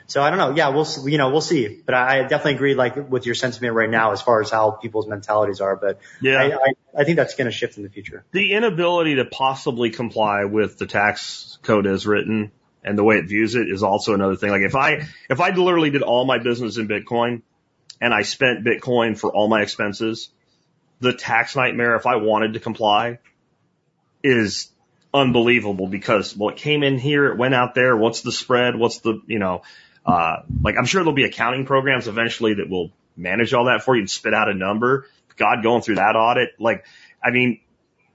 Speaker 4: So I don't know. Yeah, we'll, you know, we'll see. But I definitely agree, like, with your sentiment right now as far as how people's mentalities are. But
Speaker 2: Yeah.
Speaker 4: I, I, I think that's going to shift in the future.
Speaker 2: the inability to possibly comply with the tax code as written and the way it views it is also another thing. Like if I, if I literally did all my business in Bitcoin and I spent Bitcoin for all my expenses, the tax nightmare, if I wanted to comply is unbelievable because, well, it came in here, it went out there. What's the spread? What's the, you know, uh, like I'm sure there'll be accounting programs eventually that will manage all that for you and spit out a number. God going through that audit. Like, I mean,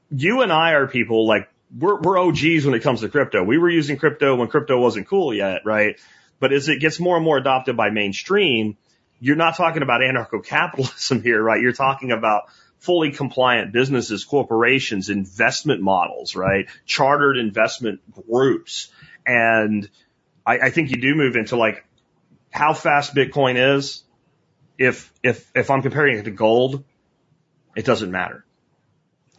Speaker 2: you and I are people like we're we're OGs when it comes to crypto. We were using crypto when crypto wasn't cool yet, right? But as it gets more and more adopted by mainstream, you're not talking about anarcho-capitalism [LAUGHS] here, right? You're talking about fully compliant businesses, corporations, investment models, right? Chartered investment groups. And I, I think you do move into like how fast Bitcoin is. If, if, if I'm comparing it to gold, it doesn't matter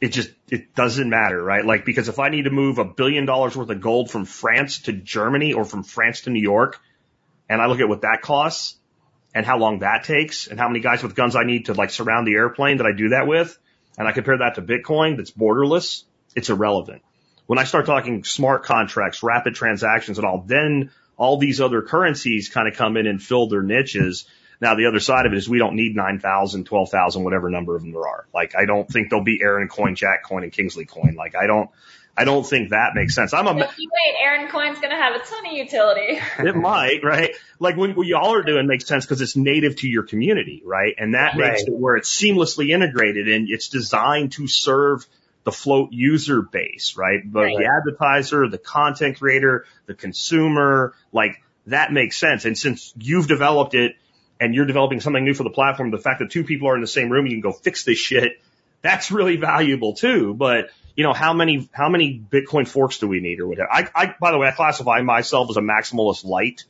Speaker 2: it just it doesn't matter, right? Like because if I need to move a billion dollars worth of gold from France to Germany or from France to New York, and I look at what that costs and how long that takes and how many guys with guns I need to like surround the airplane that I do that with, and I compare that to Bitcoin that's borderless, it's irrelevant. When I start talking smart contracts, rapid transactions and all, then all these other currencies kind of come in and fill their niches. Now the other side of it is we don't need 9,000, 12,000, whatever number of them there are. Like I don't think there'll be Erin coin, Jack coin, and Kingsley coin. Like I don't, I don't think that makes sense. I'm a,
Speaker 3: you wait, Erin Coin's gonna have a ton of utility. [LAUGHS]
Speaker 2: it might, right? Like when what y'all are doing makes sense because it's native to your community, right? And that makes it where it's seamlessly integrated and it's designed to serve the Flote user base, right? But the advertiser, the content creator, the consumer, like that makes sense. And since you've developed it and you're developing something new for the platform, the fact that two people are in the same room, you can go fix this shit. That's really valuable too. But you know, how many, how many Bitcoin forks do we need or whatever? I, I, by the way, I classify myself as a maximalist light,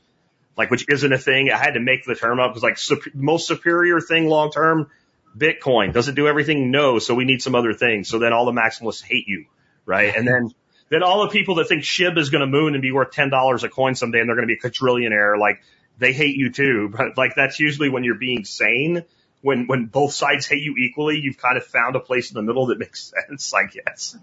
Speaker 2: like, which isn't a thing. I had to make the term up because like sup- most superior thing long term, Bitcoin. Does it do everything? No. So we need some other things. So then all the maximalists hate you, right? And then, then all the people that think SHIB is going to moon and be worth $10 a coin someday and they're going to be a quadrillionaire, like they hate you too. [LAUGHS] But like that's usually when you're being sane. When, when both sides hate you equally, you've kind of found a place in the middle that makes [LAUGHS] sense, I guess.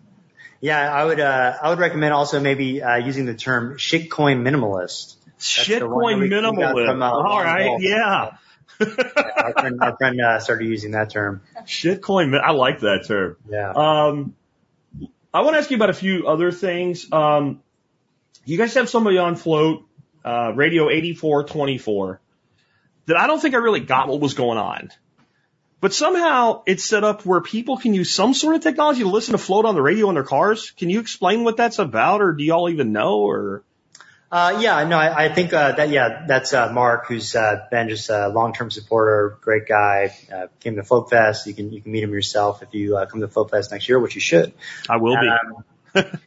Speaker 4: Yeah, I would uh, I would recommend also maybe uh, using the term shitcoin minimalist.
Speaker 2: Shitcoin
Speaker 4: that we- we got
Speaker 2: minimalist.
Speaker 4: from, uh,
Speaker 2: All right. Yeah.
Speaker 4: Our friend, our friend uh, started using that term.
Speaker 2: Shitcoin. I like that term.
Speaker 4: Yeah.
Speaker 2: Um, I want to ask you about a few other things. Um, you guys have somebody on Flote, uh, radio 8424 that I don't think I really got what was going on. But somehow it's set up where people can use some sort of technology to listen to Flote on the radio in their cars. Can you explain what that's about or do y'all even know or?
Speaker 4: Uh, yeah, no, I, I think uh, that yeah, that's uh, Mark, who's uh, been just a long-term supporter, great guy. Uh, came to Flote Fest. You can you can meet him yourself if you uh, come to Flote Fest next year, which you should.
Speaker 2: I will be.
Speaker 4: Um,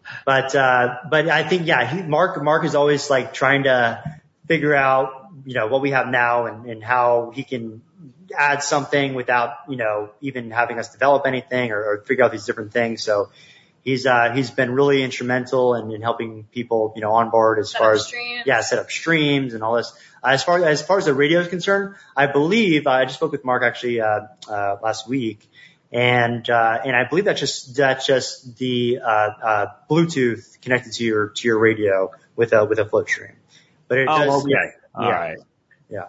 Speaker 4: [LAUGHS] but uh, but I think yeah, he, Mark Mark is always like trying to figure out you know what we have now and, and how he can add something without you know even having us develop anything or, or figure out these different things. So he's uh, he's been really instrumental in, in helping people you know on board as
Speaker 3: Set
Speaker 4: far as
Speaker 3: streams.
Speaker 4: yeah set up streams and all this. Uh, as far as far as the radio is concerned, I believe I just spoke with Mark actually uh, uh, last week and uh, and I believe that's just that's just the uh, uh, Bluetooth connected to your to your radio with a with a Flote stream. But it
Speaker 2: Oh,
Speaker 4: does,
Speaker 2: okay.
Speaker 4: yeah,
Speaker 2: All
Speaker 4: yeah,
Speaker 2: right.
Speaker 4: yeah.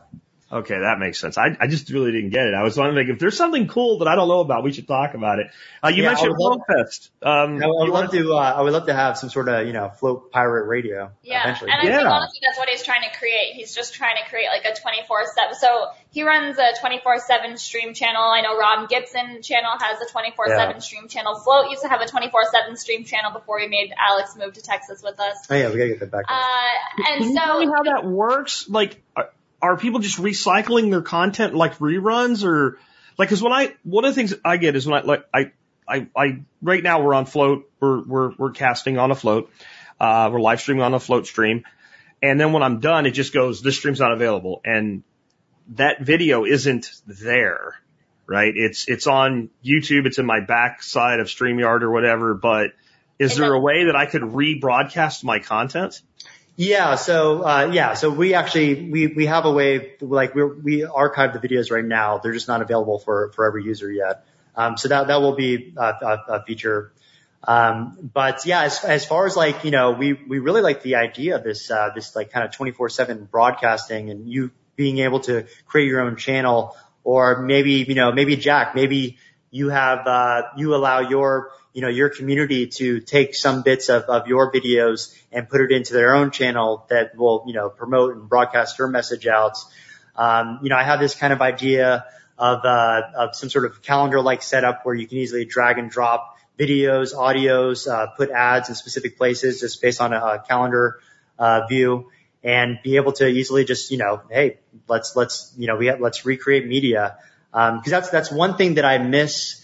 Speaker 2: Okay, that makes sense. I, I just really didn't get it. I was wondering if there's something cool that I don't know about, we should talk about it. Uh, you
Speaker 4: Yeah,
Speaker 2: mentioned
Speaker 4: would love-
Speaker 2: Flote Fest. Um,
Speaker 4: I would love to. Uh, I would love to have some sort of you know Flote pirate radio
Speaker 3: Yeah,
Speaker 4: eventually.
Speaker 3: and I think honestly that's what he's trying to create. He's just trying to create like a 24/7. So he runs a 24/7 stream channel. I know Rob Gibson channel has a 24/7
Speaker 4: Yeah.
Speaker 3: stream channel. Flote used to have a 24/7 stream channel before we made Alex move to Texas with us.
Speaker 4: oh yeah, we gotta get that back.
Speaker 3: Uh,
Speaker 2: Can
Speaker 3: and
Speaker 2: you tell me
Speaker 3: so
Speaker 2: how that works? Like, are, are people just recycling their content like reruns or like, cause when I, one of the things I get is when I, like, I, I, I, right now we're on Flote, we're, we're, we're casting on a Flote, uh, we're live streaming on a Flote stream. And then when I'm done, it just goes, this stream's not available. And that video isn't there, right? It's, it's on YouTube. It's in my backside of StreamYard or whatever, but is there a way that I could rebroadcast my content?
Speaker 4: Yeah, so uh, yeah, so we actually we we have a way like we we archive the videos right now. They're just not available for for every user yet. Um, so that that will be a, a, a feature. Um, but yeah, as as far as like you know, we we really like the idea of this uh, this like kind of twenty four seven broadcasting and you being able to create your own channel or maybe you know maybe Jack maybe you have uh, you allow your you know your community to take some bits of, of your videos and put it into their own channel that will you know promote and broadcast your message out. Um, you know, I have this kind of idea of uh, of some sort of calendar like setup where you can easily drag and drop videos, audios, uh, put ads in specific places just based on a, a calendar uh, view and be able to easily just, you know, hey, let's, let's, you know, we have, let's recreate media. Um, cause that's, that's one thing that I miss,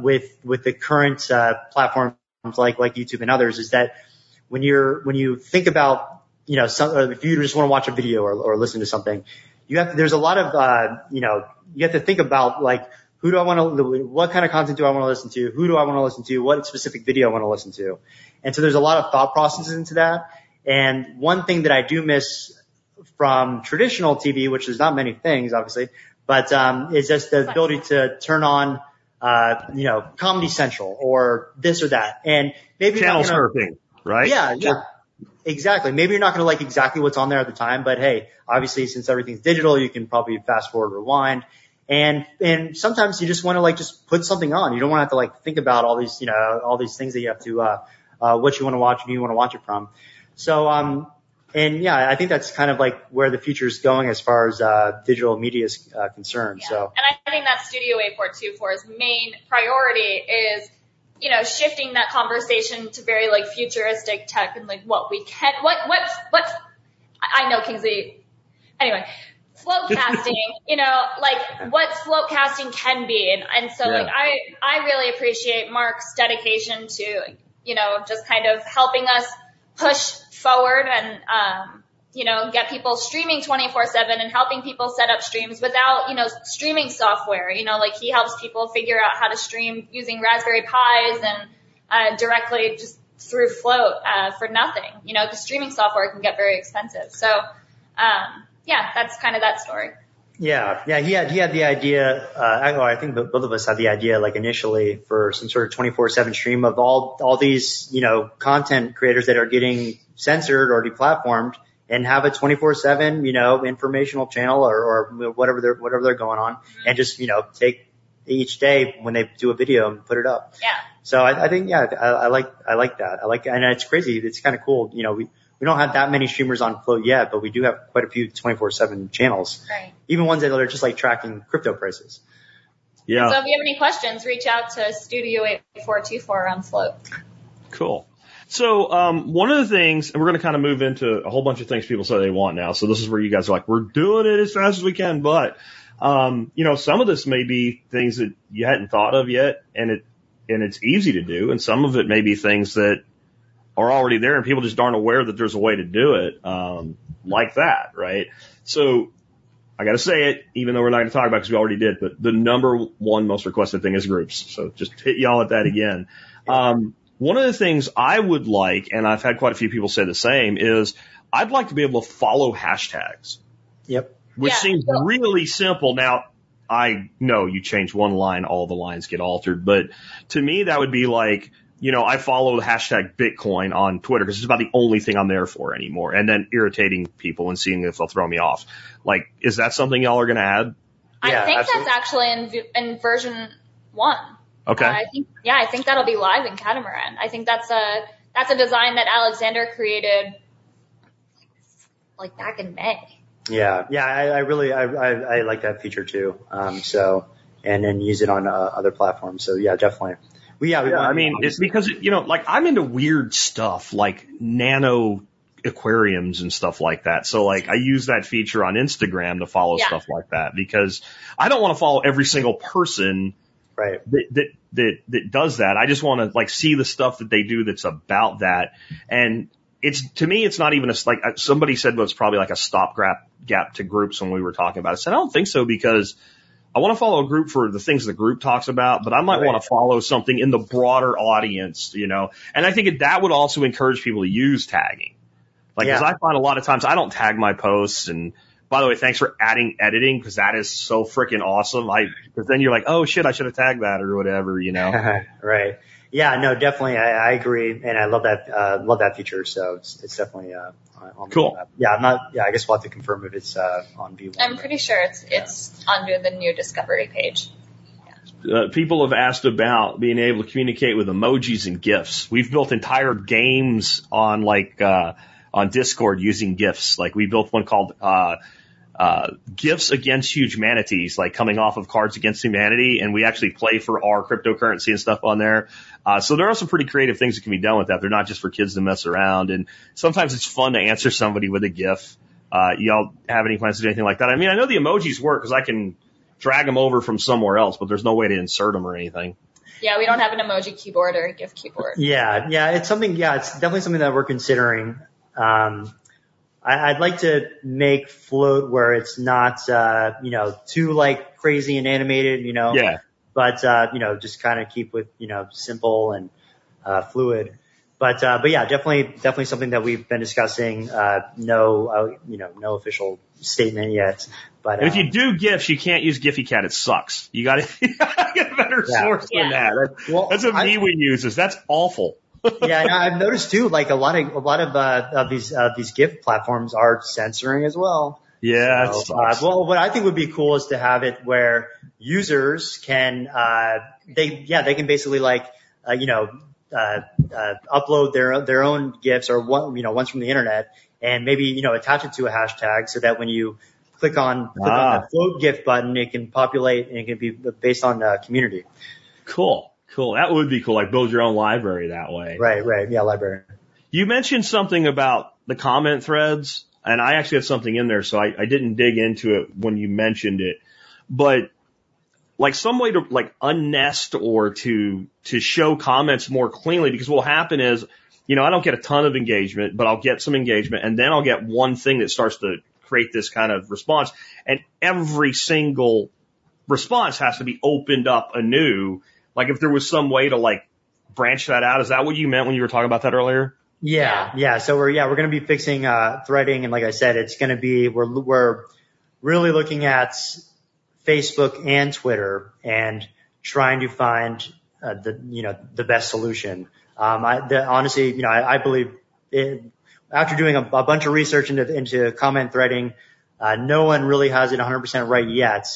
Speaker 4: with, with the current, uh, platforms like, like YouTube and others is that when you're, when you think about, you know, some, if you just want to watch a video or, listen to something, you have to, there's a lot of, uh, you know, you have to think about like, who do I want to, what kind of content do I want to listen to? Who do I want to listen to? What specific video I want to listen to? And so there's a lot of thought processes into that. And one thing that I do miss from traditional TV, which is not many things, obviously, but um, is just the ability to turn on, uh, you know, Comedy Central or this or that, and maybe
Speaker 2: Channel
Speaker 4: gonna-
Speaker 2: surfing, right?
Speaker 4: Yeah, yeah. Exactly. Maybe you're not going to like exactly what's on there at the time, but hey, obviously since everything's digital, you can probably fast forward, rewind. And, and sometimes you just want to like just put something on. You don't want to have to like think about all these, you know, all these things that you have to, uh, uh, what you want to watch and who you want to watch it from. So, um, and yeah, I think that's kind of like where the future is going as far as, uh, digital media is uh, concerned.
Speaker 3: Yeah.
Speaker 4: So,
Speaker 3: And I think that Studio 8424's main priority is, you know, shifting that conversation to very like futuristic tech and like what we can, what, what, what, I I know Kingsley. Anyway, Flote [LAUGHS] casting, you know, like what Flote casting can be. And, and so
Speaker 2: Yeah.
Speaker 3: like I, I really appreciate Mark's dedication to, you know, just kind of helping us push forward and, um, you know, get people streaming 24-7 and helping people set up streams without, you know, streaming software. You know, like he helps people figure out how to stream using Raspberry Pis and, uh, directly just through Flote, uh, for nothing. You know, because streaming software can get very expensive. So, um, yeah, that's kind of that story.
Speaker 4: Yeah, yeah, he had he had the idea. Uh, I, I think both of us had the idea, like initially, for some sort of twenty four seven stream of all all these you know content creators that are getting censored or deplatformed, and have a twenty four seven you know informational channel or, or whatever they're whatever they're going on, mm-hmm. and just you know take each day when they do a video and put it up.
Speaker 3: Yeah.
Speaker 4: So I, I think yeah, I, I like I like that. I like and it's crazy. It's kind of cool. You know, we we don't have that many streamers on Flote yet, but we do have quite a few twenty four seven channels
Speaker 3: Right.
Speaker 4: even ones that are just like tracking crypto prices.
Speaker 2: Yeah.
Speaker 3: So if you have any questions, reach out to Studio 8424 on Flote.
Speaker 2: Cool. So um, one of the things, and we're going to kind of move into a whole bunch of things people say they want now. So this is where you guys are like, we're doing it as fast as we can, but um, you know, some of this may be things that you hadn't thought of yet, and it and it's easy to do, and some of it may be things that are already there, and people just aren't aware that there's a way to do it, um, like that, right? So I got to say it, even though we're not going to talk about it because we already did, but the number one most requested thing is groups. So just hit y'all at that again. Um, one of the things I would like, and I've had quite a few people say the same, is I'd like to be able to follow hashtags,
Speaker 4: Yep.
Speaker 2: which
Speaker 3: Yeah.
Speaker 2: seems really simple. Now, I know you change one line, all the lines get altered, but to me, that would be like, you know, I follow the hashtag Bitcoin on Twitter because it's about the only thing I'm there for anymore. And then irritating people and seeing if they'll throw me off. Like, is that something y'all are going to add?
Speaker 4: Yeah,
Speaker 3: I think
Speaker 4: absolutely.
Speaker 3: that's actually in in version one.
Speaker 2: Okay.
Speaker 3: Uh, I think yeah, I think that'll be live in Catamaran. I think that's a that's a design that Alexander created like back in May.
Speaker 4: Yeah. Yeah. I, I really, I, I, I like that feature too. Um, so, and then use it on uh, other platforms. So yeah, definitely. Well, yeah, we
Speaker 2: Yeah, I mean, it's because, you know, like I'm into weird stuff like nano aquariums and stuff like that. So like I use that feature on Instagram to follow
Speaker 3: Yeah.
Speaker 2: stuff like that because I don't want to follow every single person
Speaker 4: right.
Speaker 2: that, that, that, that does that. I just want to like see the stuff that they do that's about that. And it's, to me, it's not even a, like somebody said was probably like a stop gap, gap to groups when we were talking about it. I said, I don't think so because I want to follow a group for the things the group talks about, but I might
Speaker 4: Right.
Speaker 2: want to follow something in the broader audience, you know, and I think that, would also encourage people to use tagging. Like, cause
Speaker 4: Yeah.
Speaker 2: I find a lot of times I don't tag my posts and by the way, thanks for adding editing because that is so freaking awesome. I, cause then you're like, oh shit, I should have tagged that or whatever, you know? [LAUGHS]
Speaker 4: right. Yeah. No, definitely. I, I agree. And I love that, uh, love that feature. So it's, it's definitely, uh, on
Speaker 2: Cool.
Speaker 4: Yeah. I'm not, yeah, I guess we'll have to confirm if it's, uh, on V1.
Speaker 3: I'm pretty sure it's it's under the new discovery page.
Speaker 2: uh, people have asked about being able to communicate with emojis and GIFs. We've built entire games on like uh, on Discord using GIFs. Like we built one called uh, uh, GIFs Against Huge Manatees, like coming off of Cards Against Humanity, and we actually play for our cryptocurrency and stuff on there. Uh, so there are some pretty creative things that can be done with that. They're not just for kids to mess around, and sometimes it's fun to answer somebody with a GIF. Uh, y'all have any plans to do anything like that? I mean, I know the emojis work because I can drag them over from somewhere else, but there's no way to insert them or anything.
Speaker 3: Yeah, we don't have an emoji keyboard or a GIF keyboard.
Speaker 4: Yeah, yeah, it's something. Yeah, it's definitely something that we're considering. Um, I, I'd like to make Flote where it's not, uh, you know, too like crazy and animated, you know.
Speaker 2: Yeah.
Speaker 4: But uh, you know, just kind of keep with you know simple and uh, fluid. But uh, but yeah, definitely definitely something that we've been discussing. Uh, no, uh, you know, no official statement yet. But
Speaker 2: And if
Speaker 4: um,
Speaker 2: you do GIFs, you can't use Gfycat. It sucks. You got [LAUGHS] to get a better
Speaker 4: Yeah.
Speaker 2: source than that. That's,
Speaker 4: Well,
Speaker 2: that's what
Speaker 4: I-
Speaker 2: MeWe uses. That's awful.
Speaker 4: Yeah, and I've noticed too, like a lot of a lot of uh, of these uh, these gift platforms are censoring as well.
Speaker 2: Yeah.
Speaker 4: So, uh, well, what I think would be cool is to have it where users can, uh, they, yeah, they can basically like, uh, you know, uh, uh, upload their their own gifts or one, you know, ones from the internet, and maybe you know attach it to a hashtag so that when you click on click
Speaker 2: Ah.
Speaker 4: on the Flote gift button, it can populate and it can be based on uh, community.
Speaker 2: cool. Cool. That would be cool. Like build your own library that way.
Speaker 4: Right, right, yeah, library.
Speaker 2: You mentioned something about the comment threads, and I actually had something in there, so I, I didn't dig into it when you mentioned it. But like some way to like unnest or to to show comments more cleanly, because what'll happen is, you know, I don't get a ton of engagement, but I'll get some engagement, and then I'll get one thing that starts to create this kind of response, and every single response has to be opened up anew. Like if there was some way to like branch that out, is that what you meant when you were talking about that earlier?
Speaker 4: Yeah, yeah. So we're yeah we're going to be fixing uh, threading, and like I said, it's going to be we're we're really looking at Facebook and Twitter and trying to find uh, the you know the best solution. Um, I the, honestly, you know, I, I believe it, after doing a, a bunch of research into into comment threading, uh, no one really has it 100% right yet.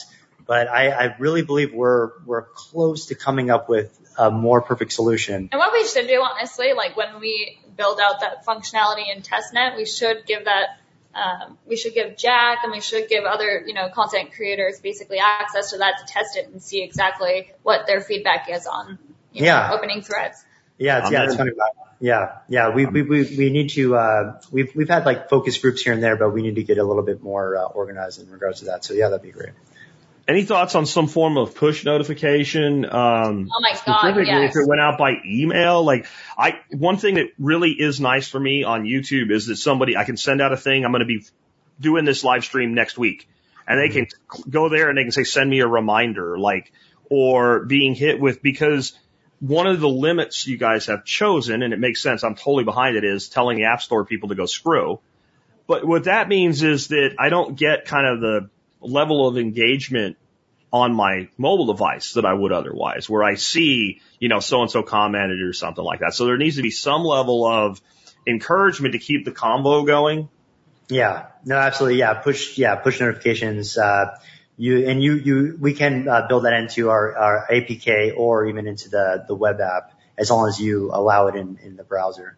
Speaker 4: But I, I really believe we're we're close to coming up with a more perfect solution.
Speaker 3: And what we should do, honestly, like when we build out that functionality in testnet, we should give that, um, we should give Jack and we should give other, you know, content creators basically access to that to test it and see exactly what their feedback is on, you know,
Speaker 4: Yeah.
Speaker 3: opening threads.
Speaker 4: Yeah, it's,
Speaker 2: I'm
Speaker 4: yeah, it's funny. about- Yeah, yeah. We, we, we, we need to, uh, we've, we've had like focus groups here and there, but we need to get a little bit more, uh, organized in regards to that. So yeah, that'd be great.
Speaker 2: Any thoughts on some form of push notification? Um,
Speaker 3: Oh my God,
Speaker 2: specifically
Speaker 3: yes.
Speaker 2: if it went out by email, like I, one thing that really is nice for me on YouTube is that somebody, I can send out a thing. I'm going to be doing this live stream next week and they can go there and they can say, send me a reminder, like, or being hit with because one of the limits you guys have chosen, and it makes sense, I'm totally behind it, is telling the App Store people to go screw. But what that means is that I don't get kind of the level of engagement on my mobile device that I would otherwise, where I see, you know, so and so commented or something like that. So there needs to be some level of encouragement to keep the combo going.
Speaker 4: Yeah, no, absolutely. Yeah, push, yeah, push notifications. Uh, you, and you, you, we can, uh, build that into our, our APK or even into the, the web app as long as you allow it in, in the browser.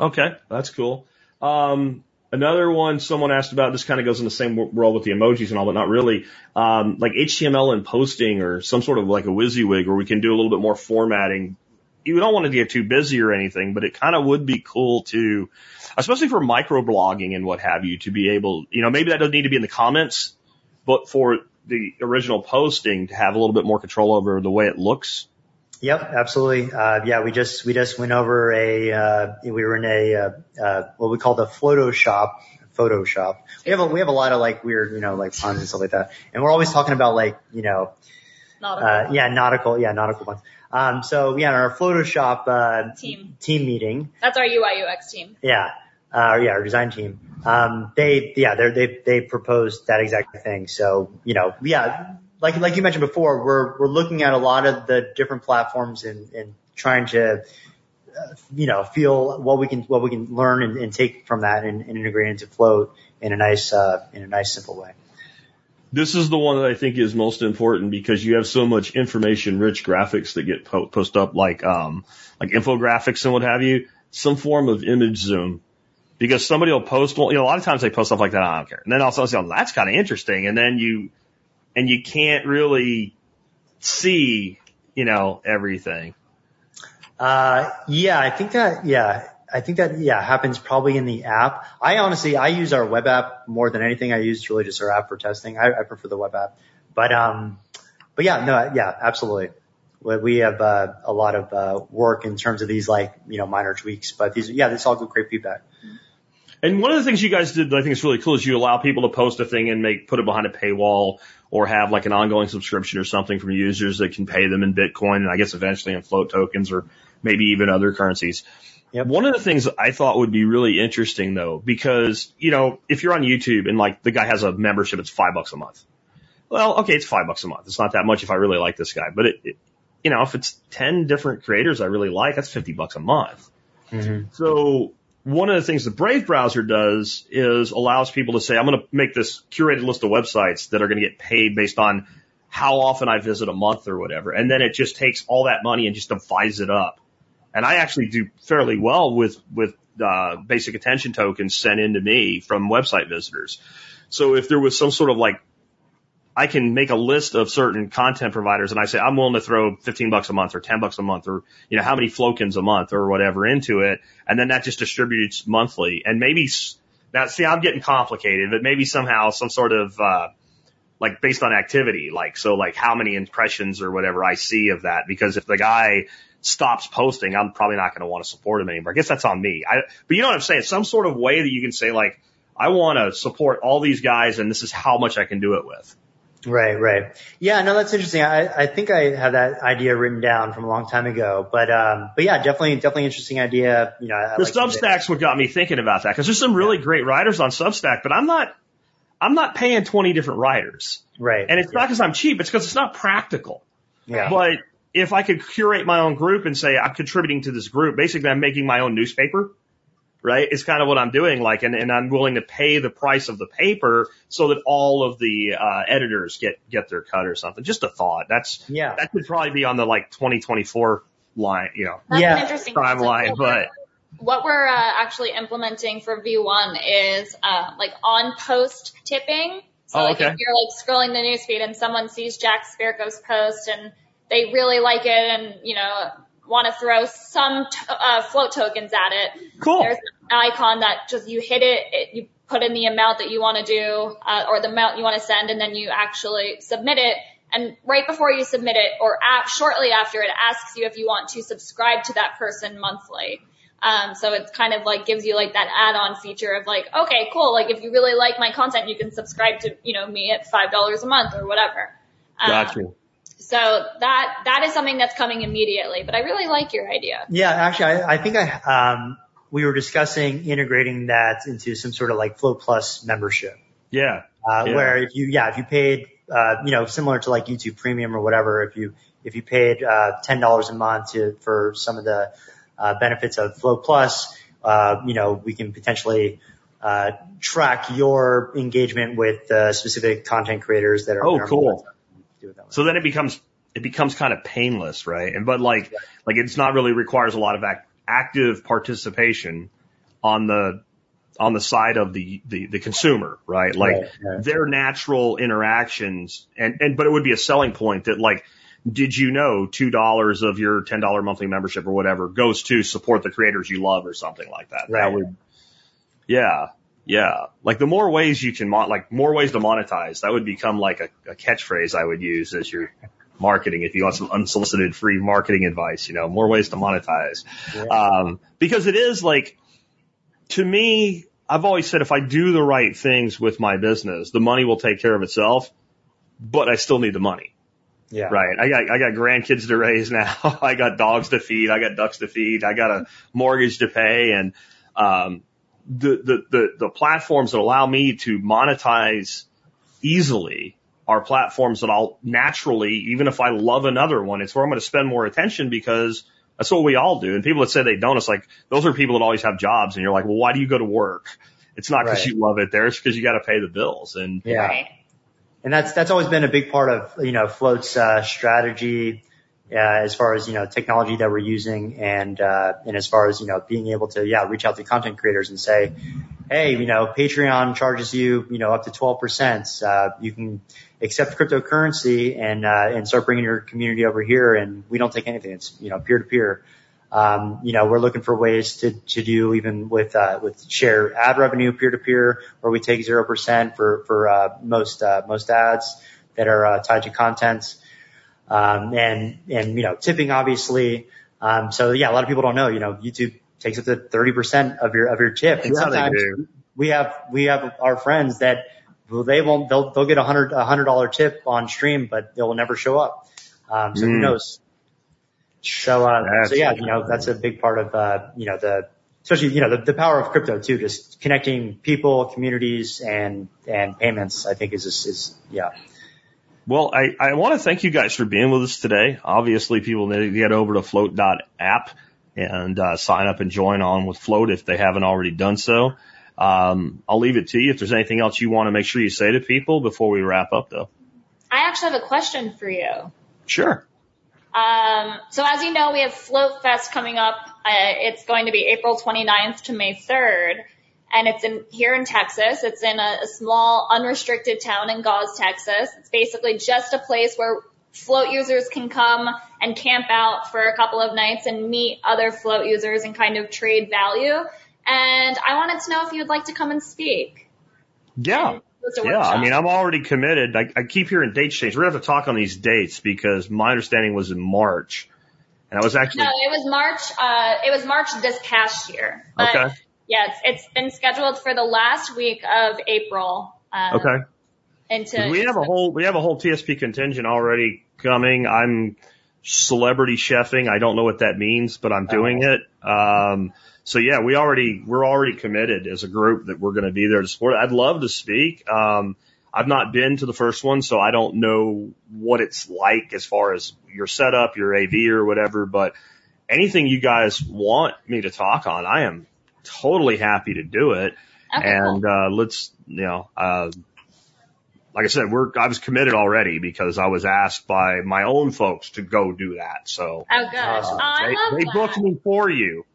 Speaker 2: Okay, that's cool. Um, another one someone asked about, this kind of goes in the same world with the emojis and all, but not really. Um, like HTML and posting or some sort of like a WYSIWYG where we can do a little bit more formatting. You don't want to get too busy or anything, but it kind of would be cool to, especially for microblogging and what have you, to be able, you know, maybe that doesn't need to be in the comments, but for the original posting to have a little bit more control over the way it looks.
Speaker 4: Yep, absolutely. Uh, yeah, we just we just went over a uh, we were in a uh, uh, what we call the Photoshop. Photoshop. We have a we have a lot of like weird you know like puns and stuff like that, and we're always talking about like you know
Speaker 3: Not
Speaker 4: uh, yeah nautical yeah nautical puns. Um, so yeah, in our Photoshop uh,
Speaker 3: team.
Speaker 4: team meeting,
Speaker 3: That's our UI UX team.
Speaker 4: yeah, uh, yeah, our design team. Um, they, yeah, they they they proposed that exact thing. So you know, yeah, like like you mentioned before, we're we're looking at a lot of the different platforms and and trying to, uh, you know, feel what we can what we can learn and, and take from that and, and integrate into Flote in a nice uh, in a nice simple way.
Speaker 2: This is the one that I think is most important because you have so much information rich graphics that get po- posted up like, um, like infographics and what have you, some form of image zoom. Because somebody will post, you know, a lot of times they post stuff like that, I don't care. And then also say, oh, that's kind of interesting. And then you, and you can't really see, you know, everything.
Speaker 4: Uh, yeah, I think that, yeah, I think that, yeah, happens probably in the app. I honestly, I use our web app more than anything. I use really just our app for testing. I, I prefer the web app, but, um, but yeah, no, yeah, absolutely. We- We have, uh, a lot of, uh, work in terms of these like, you know, minor tweaks, but these, yeah, this all good, great feedback.
Speaker 2: And one of the things you guys did that I think is really cool is you allow people to post a thing and make, put it behind a paywall or have like an ongoing subscription or something from users that can pay them in Bitcoin and I guess eventually in Flote tokens or maybe even other currencies.
Speaker 4: Yep.
Speaker 2: One of the things I thought would be really interesting though, because, you know, if you're on YouTube and like the guy has a membership, it's five bucks a month. Well, okay, it's five bucks a month. It's not that much if I really like this guy, but it, it you know, if it's 10 different creators I really like, that's 50 bucks a month.
Speaker 4: Mhm.
Speaker 2: So one of the things the Brave browser does is allows people to say, I'm going to make this curated list of websites that are going to get paid based on how often I visit a month or whatever. And then it just takes all that money and just divides it up. And I actually do fairly well with, with, uh, basic attention tokens sent in to me from website visitors. So if there was some sort of like I can make a list of certain content providers and I say, I'm willing to throw 15 bucks a month or 10 bucks a month or, you know, how many flokins a month or whatever into it. And then that just distributes monthly and maybe now see, I'm getting complicated, but maybe somehow some sort of, uh, like based on activity, like, so like how many impressions or whatever I see of that. Because if the guy stops posting, I'm probably not going to want to support him anymore. I guess that's on me. I, but you know what I'm saying? Some sort of way that you can say like, I want to support all these guys and this is how much I can do it with.
Speaker 4: Right, right. Yeah, no, that's interesting. I, I think I have that idea written down from a long time ago, but, um, but yeah, definitely, definitely interesting idea. You know, I
Speaker 2: The
Speaker 4: like
Speaker 2: Substack's what got me thinking about that because there's some really great writers on Substack, but I'm not, I'm not paying 20 different writers.
Speaker 4: Right.
Speaker 2: And it's not because I'm cheap, it's because it's not practical.
Speaker 4: yeah.
Speaker 2: But if I could curate my own group and say I'm contributing to this group, basically I'm making my own newspaper, right? It's kind of what I'm doing. Like, and, and I'm willing to pay the price of the paper so that all of the, uh, editors get, get their cut or something. Just a thought. That's,
Speaker 4: Yeah.
Speaker 2: that could probably be on the like 2024 line, you know,
Speaker 3: That's
Speaker 4: Yeah.
Speaker 3: an interesting
Speaker 2: timeline,
Speaker 3: concept.
Speaker 2: but
Speaker 3: what we're uh, actually implementing for V1 is uh, like on post tipping. So
Speaker 2: Oh,
Speaker 3: like
Speaker 2: okay.
Speaker 3: if you're like scrolling the newsfeed and someone sees Jack Spirko's post and they really like it and you know want to throw some t- uh, Flote tokens at it,
Speaker 2: cool.
Speaker 3: there's an icon that just you hit it, it you put in the amount that you want to do uh, or the amount you want to send, and then you actually submit it. And right before you submit it, or at, shortly after, it asks you if you want to subscribe to that person monthly. Um, so it kind of like gives you like that add-on feature of like, okay, cool. Like if you really like my content, you can subscribe to you know me at five dollars a month or whatever. Um,
Speaker 2: Gotcha.
Speaker 3: So that that is something that's coming immediately. But I really like your idea.
Speaker 4: Yeah, actually, I, I think I, um, we were discussing integrating that into some sort of like Flow Plus membership.
Speaker 2: Yeah.
Speaker 4: Uh,
Speaker 2: Yeah.
Speaker 4: where if you, yeah, if you paid, uh, you know, similar to like YouTube Premium or whatever, if you, if you paid, uh, $10 a month to, for some of the, uh, benefits of Flow Plus, uh, you know, we can potentially, uh, track your engagement with, uh, specific content creators that are.
Speaker 2: Oh, cool.
Speaker 4: Do it that way.
Speaker 2: So then it becomes it becomes kind of painless, right? And but like like it's not really requires a lot of act, active participation on the on the side of the the, the consumer, right? Like
Speaker 4: Right, right.
Speaker 2: their natural interactions and and but it would be a selling point that like did you know two dollars of your ten dollar monthly membership or whatever goes to support the creators you love or something like that?
Speaker 4: Right.
Speaker 2: That would yeah. Yeah. Like the more ways you can, mon- like more ways to monetize, that would become like a, a catchphrase I would use as your marketing. If you want some unsolicited free marketing advice, you know, more ways to monetize.
Speaker 4: Yeah.
Speaker 2: Um, because it is like, to me, I've always said if I do the right things with my business, the money will take care of itself, but I still need the money.
Speaker 4: yeah.
Speaker 2: Right. I got I got grandkids to raise [LAUGHS] now. I got dogs to feed. I got ducks to feed. I got a mortgage to pay, and um, the, the the the platforms that allow me to monetize easily are platforms that I'll naturally, even if I love another one, it's where I'm going to spend more attention because that's what we all do. And people that say they don't, it's like those are people that always have jobs, and you're like, well, why do you go to work? It's not because
Speaker 4: Right.
Speaker 2: you love it there. It's because you got to pay the bills. And
Speaker 4: Yeah.
Speaker 3: Right.
Speaker 4: And that's, that's always been a big part of, you know, Flote's, uh, strategy, uh, as far as, you know, technology that we're using and, uh, and as far as, you know, being able to, yeah, reach out to content creators and say, Hey, you know, Patreon charges you, you know, up to 12%. Uh, you can accept cryptocurrency and, uh, and start bringing your community over here and we don't take anything. It's, you know, peer to peer. Um, you know, we're looking for ways to, to do even with, uh, with share ad revenue peer to peer where we take 0% for, for, uh, most, uh, most ads that are, uh, tied to content. Um, and, and, you know, tipping obviously. Um, so yeah, a lot of people don't know, you know, YouTube takes up to 30% of your, of your tip. And
Speaker 2: Yeah,
Speaker 4: sometimes we have, we have our friends that they won't, they'll, they'll get a hundred, a hundred dollar tip on stream, but they will never show up. Um, so who
Speaker 2: Mm.
Speaker 4: knows? So, uh,
Speaker 2: That's-
Speaker 4: so yeah, you know, that's a big part of, uh, you know, the, especially, you know, the, the power of crypto too, just connecting people, communities and, and payments, I think is, is, is yeah.
Speaker 2: Well, I, I want to thank you guys for being with us today. Obviously, people need to get over to flote.app and uh, sign up and join on with Flote if they haven't already done so. Um, I'll leave it to you if there's anything else you want to make sure you say to people before we wrap up, though.
Speaker 3: I actually have a question for you.
Speaker 2: Sure.
Speaker 3: Um, so as you know, we have Flote Fest coming up. Uh, it's going to be April 29th to May 3rd, and it's in here in Texas. It's in a, a small unrestricted town in Gause, Texas. It's basically just a place where Flote users can come and camp out for a couple of nights and meet other Flote users and kind of trade value. And I wanted to know if you would like to come and speak.
Speaker 2: Yeah.
Speaker 3: And
Speaker 2: Yeah, I mean, I'm already committed. I, I keep hearing dates change. We're gonna have to talk on these dates because my understanding was in March, and I was actually
Speaker 3: No, it was March. Uh, it was March this past year. But
Speaker 2: okay.
Speaker 3: Yeah, it's, it's been scheduled for the last week of April. Um,
Speaker 2: Okay.
Speaker 3: Into
Speaker 2: We have a whole we have a whole TSP contingent already coming. I'm celebrity chefing. I don't know what that means, but I'm doing it. Um, so yeah, we already we're already committed as a group that we're going to be there to support. it. I'd love to speak. Um, I've not been to the first one, so I don't know what it's like as far as your setup, your AV or whatever. But anything you guys want me to talk on, I am totally happy to do it.
Speaker 3: Okay,
Speaker 2: and uh, let's you know uh, like I said, we're I was committed already because I was asked by my own folks to go do that. So
Speaker 3: Oh, good.
Speaker 4: Awesome.
Speaker 3: Oh, I
Speaker 2: they,
Speaker 3: love
Speaker 2: they
Speaker 3: that.
Speaker 2: booked me for you.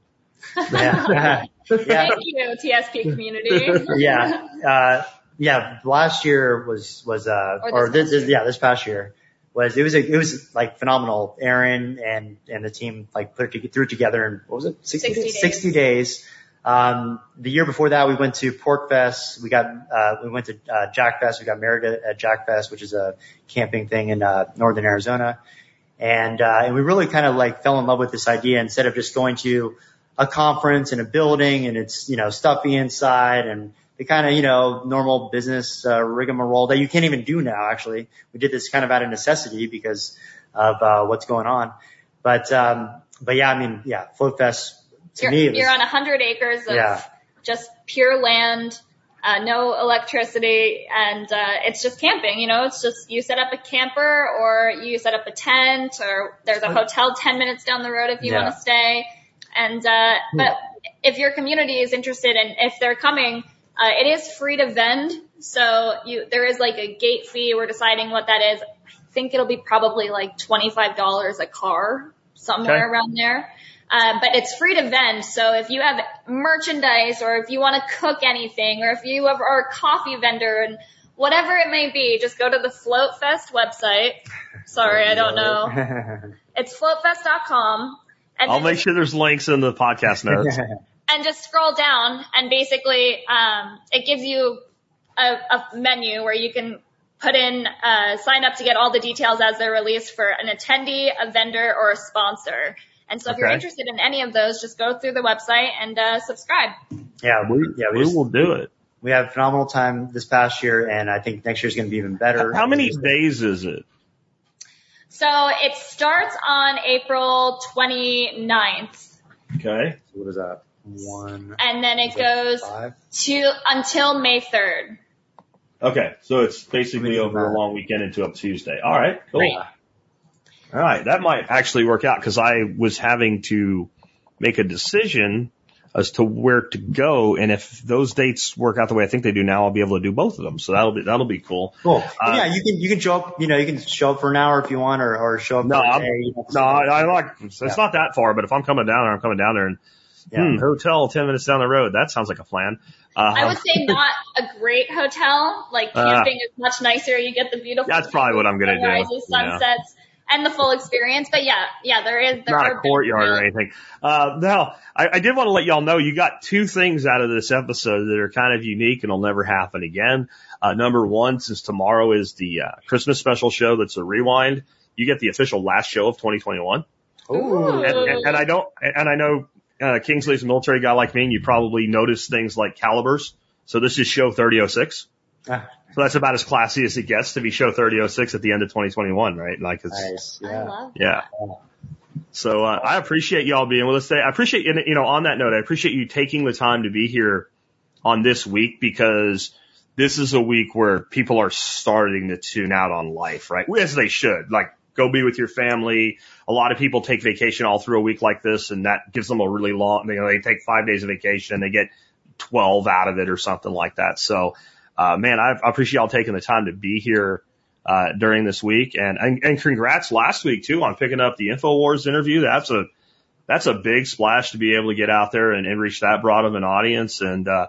Speaker 4: yeah. [LAUGHS] yeah.
Speaker 3: Thank you, TSP community. [LAUGHS]
Speaker 4: yeah. Uh, yeah. Last year was, was, uh,
Speaker 3: Or
Speaker 4: or,
Speaker 3: this
Speaker 4: this,
Speaker 3: past
Speaker 4: this, yeah, this past year was, it was, a, it was like phenomenal. Erin and, and the team like put it, threw it together in, what was it? 60,
Speaker 3: 60
Speaker 4: days?
Speaker 3: days.
Speaker 4: 60 days. Um, the year before that, we went to PorcFest. We got, uh, we went to, uh, Jack Fest. We got married at, at Jack Fest, which is a camping thing in, uh, northern Arizona. And, uh, and we really kind of like fell in love with this idea instead of just going to a conference in a building and it's, you know, stuffy inside and the kind of, you know, normal business, uh, rigmarole that you can't even do now, actually. We did this kind of out of necessity because of, uh, what's going on. But, um, but yeah, I mean, yeah, Flote Fest
Speaker 3: You're, you're on 100 acres of
Speaker 4: Yeah.
Speaker 3: just pure land, uh, no electricity, and uh, it's just camping. You know, it's just you set up a camper or you set up a tent, or there's a hotel 10 minutes down the road if you
Speaker 4: Yeah.
Speaker 3: want to stay. And uh, but if your community is interested and if they're coming, uh, it is free to vend. So you there is like a gate fee. We're deciding what that is. I think it'll be probably like $25 a car, somewhere
Speaker 2: Okay.
Speaker 3: around there. Uh, but it's free to vend. So if you have merchandise or if you want to cook anything or if you have, are a coffee vendor and whatever it may be, just go to the Flote Fest website. Sorry, I don't know. [LAUGHS] It's flotefest.com. And
Speaker 2: I'll make sure there's links in the podcast notes. [LAUGHS]
Speaker 3: and just scroll down and basically um, it gives you a, a menu where you can put in uh, sign up to get all the details as they're released for an attendee, a vendor, or a sponsor. And so if you're interested in any of those, just go through the website and uh, subscribe.
Speaker 4: yeah, we, yeah, we,
Speaker 2: we
Speaker 4: just-
Speaker 2: will do it.
Speaker 4: we had a phenomenal time this past year and I think next year is going to be even better.
Speaker 2: How many days is it?
Speaker 3: So it starts on April 29th
Speaker 2: Okay.
Speaker 4: What is that? One,
Speaker 3: and then it goes
Speaker 4: five?
Speaker 3: to until May 3rd.
Speaker 2: Okay. So it's basically
Speaker 4: Let me do
Speaker 2: over a long weekend into a Tuesday. All right. Cool.
Speaker 3: Right.
Speaker 2: All right. That might actually work out because I was having to make a decision as to where to go. And if those dates work out the way I think they do now, I'll be able to do both of them. So that'll be, that'll be cool.
Speaker 4: Cool.
Speaker 2: Uh,
Speaker 4: yeah, you can you can show up. You know, you can show up for an hour if you want, or or show up.
Speaker 2: No,
Speaker 4: for a
Speaker 2: I'm-
Speaker 4: day, you know,
Speaker 2: No, I, I like, it's
Speaker 4: Yeah.
Speaker 2: not that far, but if I'm coming down there, I'm coming down there and
Speaker 4: Yeah.
Speaker 2: hmm, hotel 10 minutes down the road. That sounds like a plan. Uh,
Speaker 3: I would say not a great hotel. Like
Speaker 2: Uh,
Speaker 3: camping is much nicer. You get the beautiful.
Speaker 2: That's probably what I'm gonna do.
Speaker 3: sunrises,
Speaker 2: Yeah.
Speaker 3: Sunsets, and the full experience. But yeah, yeah, there is. There
Speaker 2: not a courtyard or anything. Uh, now, I, I did want to let y'all know you got two things out of this episode that are kind of unique and will never happen again. Uh, number one, since tomorrow is the uh, Christmas special show that's a rewind, you get the official last show of 2021.
Speaker 4: Ooh.
Speaker 2: And, and, and I don't, and I know, uh, Kingsley's a military guy like me and you probably noticed things like calibers. So this is show 3006.
Speaker 4: Ah,
Speaker 2: So that's about as classy as it gets to be show 3006 at the end of 2021, right? Like it's,
Speaker 4: nice.
Speaker 3: I
Speaker 4: Yeah.
Speaker 3: love.
Speaker 2: yeah. So uh, I appreciate y'all being with us today. I appreciate you you know on that note, I appreciate you taking the time to be here on this week because this is a week where people are starting to tune out on life, right? As they should. Like go be with your family. A lot of people take vacation all through a week like this and that gives them a really long, you know, they take five days of vacation and they get 12 out of it or something like that. So, uh, man, I, appreciate y'all taking the time to be here, uh, during this week and, and, and congrats last week too on picking up the InfoWars interview. That's a, that's a big splash to be able to get out there and, and reach that broad of an audience. And, uh,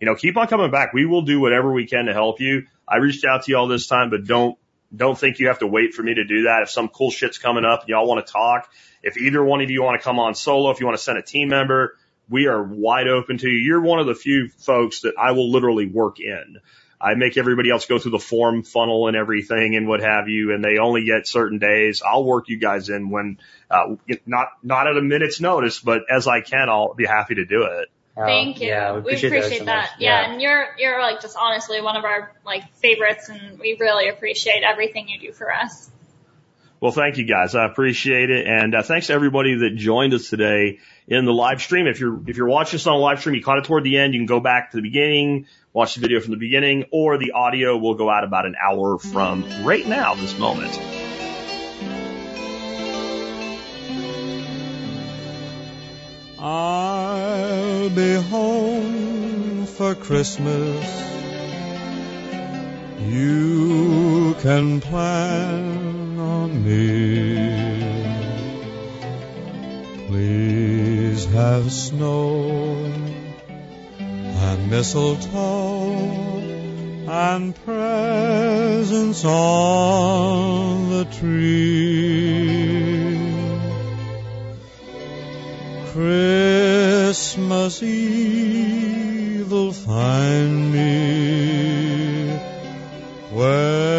Speaker 2: you know, keep on coming back. We will do whatever we can to help you. I reached out to you all this time, but don't, don't think you have to wait for me to do that. If some cool shit's coming up and y'all want to talk, if either one of you want to come on solo, if you want to send a team member, we are wide open to you. You're one of the few folks that I will literally work in. I make everybody else go through the form funnel and everything and what have you, and they only get certain days. I'll work you guys in when, uh, not, not at a minute's notice, but as I can, I'll be happy to do it.
Speaker 4: Uh,
Speaker 3: Thank you.
Speaker 4: Yeah,
Speaker 3: we appreciate,
Speaker 4: that. so
Speaker 3: that.
Speaker 4: much.
Speaker 3: Yeah. and you're you're like just honestly one of our like favorites, and we really appreciate everything you do for us.
Speaker 2: Well, thank you guys. I appreciate it. And uh, thanks to everybody that joined us today in the live stream. If you're, if you're watching this on live stream, you caught it toward the end, you can go back to the beginning, watch the video from the beginning, or the audio will go out about an hour from right now, this moment.
Speaker 1: I'll be home for Christmas. You can plan on me. Please have snow and mistletoe and presents on the tree. Christmas Eve will find me where